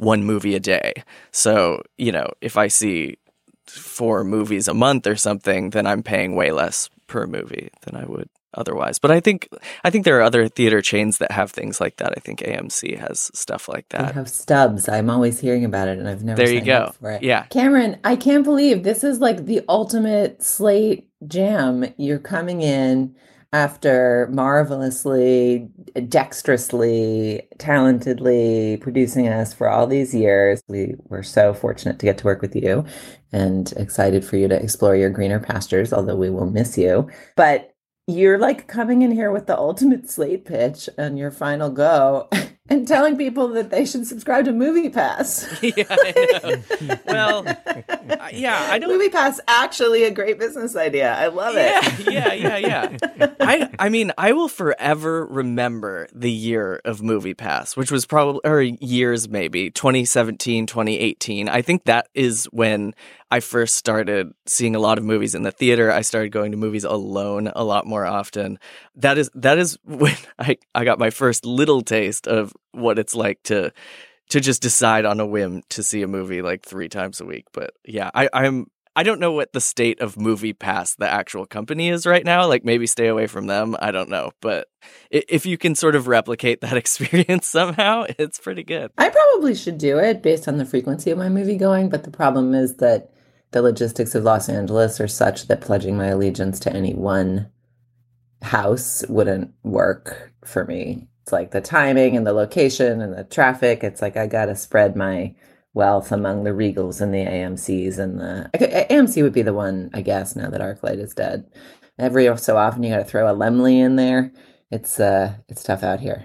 Speaker 14: one movie a day. So, you know, if I see four movies a month or something, then I'm paying way less per movie than I would otherwise. But I think I think there are other theater chains that have things like that. I think AMC has stuff like that.
Speaker 2: They have stubs. I'm always hearing about it, and I've never.
Speaker 14: There you go.
Speaker 2: up for it.
Speaker 14: Yeah.
Speaker 2: Cameron, I can't believe this is like the ultimate slate jam. You're coming in after marvelously, dexterously, talentedly producing us for all these years. We were so fortunate to get to work with you and excited for you to explore your greener pastures, although we will miss you. But you're like coming in here with the ultimate slate pitch and your final go. (laughs) and telling people that they should subscribe to MoviePass. (laughs)
Speaker 14: yeah, I well, yeah, I don't.
Speaker 2: MoviePass actually a great business idea. I love it.
Speaker 14: yeah, yeah, yeah. I I mean, I will forever remember the year of MoviePass, which was probably or years maybe, 2017, 2018. I think that is when I first started seeing a lot of movies in the theater. I started going to movies alone a lot more often. That is that is (laughs) when I I got my first little taste of what it's like to to just decide on a whim to see a movie like three times a week. But yeah, I, I'm I don't know what the state of MoviePass, the actual company, is right now. Like maybe stay away from them. I don't know, but if you can sort of replicate that (laughs) experience somehow, it's pretty good.
Speaker 2: I probably should do it based on the frequency of my movie going, but the problem is that the logistics of Los Angeles are such that pledging my allegiance to any one house wouldn't work for me. It's like the timing and the location and the traffic. It's like I got to spread my wealth among the Regals and the AMCs and the AMC would be the one, I guess, now that ArcLight is dead. Every so often you got to throw a Laemmle in there. It's uh it's tough out here.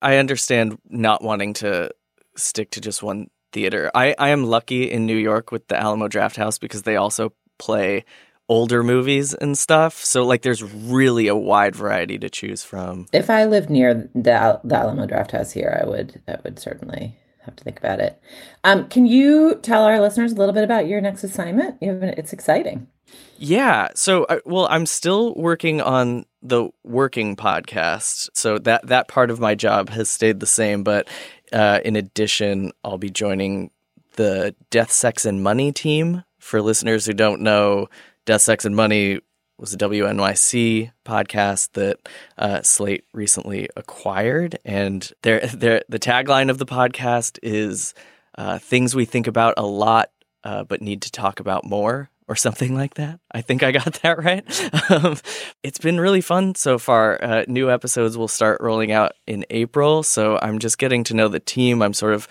Speaker 14: I understand not wanting to stick to just one theater. I, I am lucky in New York with the Alamo Drafthouse because they also play older movies and stuff. So like there's really a wide variety to choose from.
Speaker 2: If I lived near the, Al- the Alamo Drafthouse here, I would I would certainly have to think about it. Um, can you tell our listeners a little bit about your next assignment? You have, it's exciting.
Speaker 14: Yeah. So, I, well, I'm still working on the working podcast. So that that part of my job has stayed the same, but uh, in addition, I'll be joining the Death, Sex, and Money team. For listeners who don't know, Death, Sex, and Money was a WNYC podcast that uh, Slate recently acquired, and their their the tagline of the podcast is uh, "Things we think about a lot, uh, but need to talk about more." Or something like that. I think I got (laughs) that right. Um, it's been really fun so far. Uh, new episodes will start rolling out in April, so I'm just getting to know the team. I'm sort of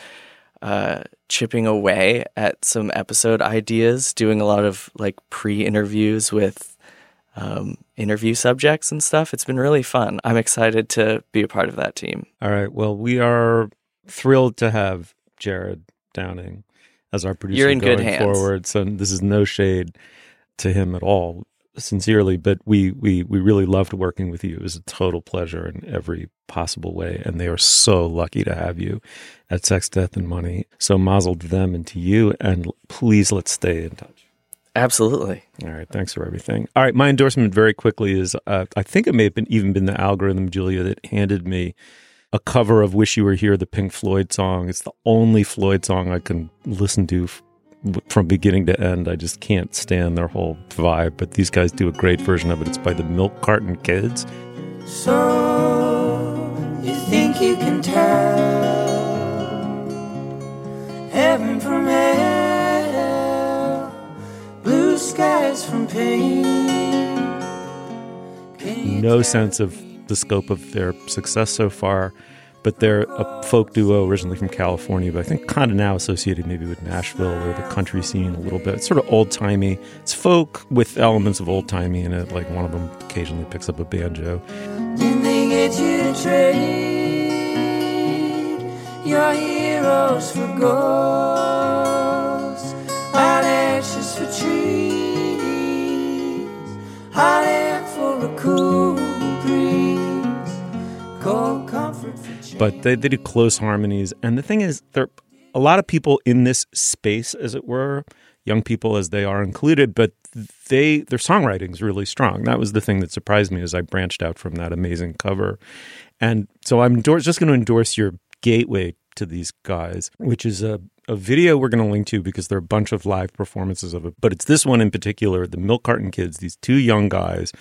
Speaker 14: uh, chipping away at some episode ideas, doing a lot of like pre interviews with um, interview subjects and stuff. It's been really fun. I'm excited to be a part of that team.
Speaker 1: All right. Well, we are thrilled to have Jared Downing as our producer
Speaker 14: You're in
Speaker 1: going
Speaker 14: good hands.
Speaker 1: forward. So this is no shade to him at all, sincerely. But we we we really loved working with you. It was a total pleasure in every possible way, and they are so lucky to have you at Sex, Death, and Money. So mazel to them and to you, and please let's stay in touch.
Speaker 14: Absolutely.
Speaker 1: All right. Thanks for everything. All right. My endorsement very quickly is uh, I think it may have been even been the algorithm, Julia, that handed me a cover of Wish You Were Here, the Pink Floyd song. It's the only Floyd song I can listen to f- from beginning to end. I just can't stand their whole vibe, but these guys do a great version of it. It's by the Milk Carton Kids.
Speaker 15: So you think you can tell heaven from hell, blue skies from pain.
Speaker 1: no sense of the scope of their success so far, but they're a folk duo originally from California, but I think kind of now associated maybe with Nashville or the country scene a little bit. It's sort of old timey. It's folk with elements of old timey in it. Like one of them occasionally picks up a banjo.
Speaker 15: Then they get you to trade your heroes for ghosts, hot ashes for trees, hot air for a cool
Speaker 1: But they, they do close harmonies. And the thing is, there are a lot of people in this space, as it were, young people as they are included, but they their songwriting is really strong. That was the thing that surprised me as I branched out from that amazing cover. And so I'm just going to endorse your gateway to these guys, which is a, a video we're going to link to because there are a bunch of live performances of it. But it's this one in particular, the Milk Carton Kids, these two young guys,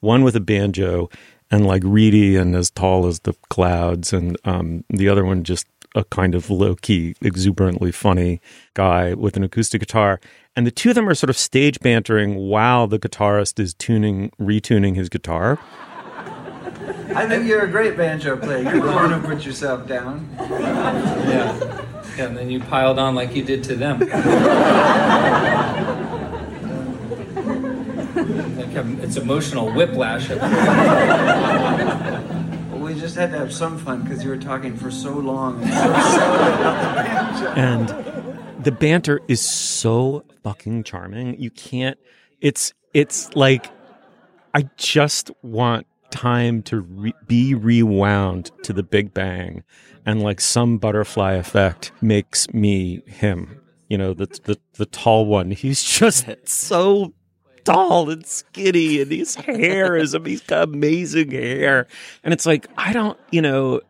Speaker 1: one with a banjo and like reedy and as tall as the clouds, and um, the other one just a kind of low key, exuberantly funny guy with an acoustic guitar. And the two of them are sort of stage bantering while the guitarist is tuning, retuning his guitar.
Speaker 16: I think you're a great banjo player. You're the one who put yourself down.
Speaker 17: Yeah. Yeah, and then you piled on like you did to them. (laughs) like um, it's emotional whiplash. (laughs)
Speaker 16: We just had to have some fun because you were talking for so long and so the
Speaker 1: and the banter is so fucking charming. You can't. It's it's like I just want time to re- be rewound to the Big Bang, and like some butterfly effect makes me him. You know, the the the tall one. He's just so tall and skinny, and his hair is he's got amazing hair, and it's like I don't, you know,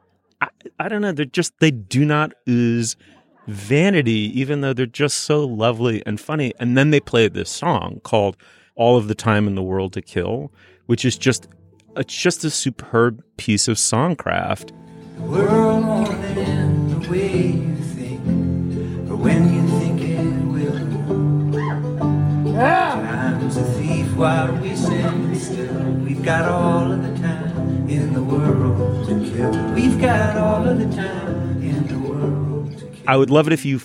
Speaker 1: I, I don't know. They're just they do not ooze vanity, even though they're just so lovely and funny. And then they played this song called "All of the Time in the World to Kill," which is just it's just a superb piece of songcraft.
Speaker 15: The world won't end the way you think, or when you think it will. Time's a thief while we stand still. We've got all of the time in the world to kill. We've got all of the time in the world.
Speaker 1: I would love it if you,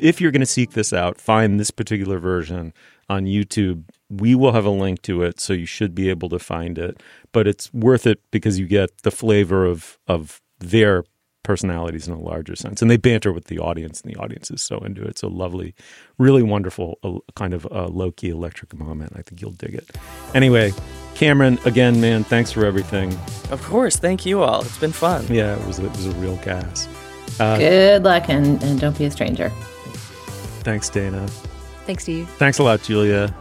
Speaker 1: if you're going to seek this out, find this particular version on YouTube. We will have a link to it, so you should be able to find it. But it's worth it because you get the flavor of of their personalities in a larger sense, and they banter with the audience, and the audience is so into it. It's a lovely, really wonderful, uh, kind of uh, low key electric moment. I think you'll dig it. Anyway, Cameron, again, man, thanks for everything.
Speaker 14: Of course, thank you all. It's been fun.
Speaker 1: Yeah, it was it was a real gas. Uh,
Speaker 2: Good luck and, and don't be a stranger.
Speaker 1: Thanks, Dana.
Speaker 7: Thanks, Steve.
Speaker 1: Thanks a lot, Julia.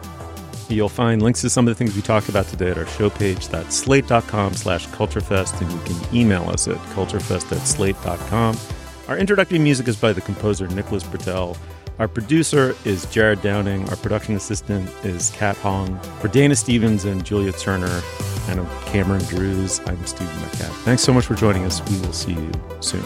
Speaker 1: You'll find links to some of the things we talked about today at our show page. That's slate.com slash culturefest, and you can email us at culturefest at slate.com. Our introductory music is by the composer Nicholas Britell. Our producer is Jared Downing. Our production assistant is Kat Hong. For Dana Stevens and Julia Turner and Cameron Drews, I'm Stephen Metcalf. Thanks so much for joining us. We will see you soon.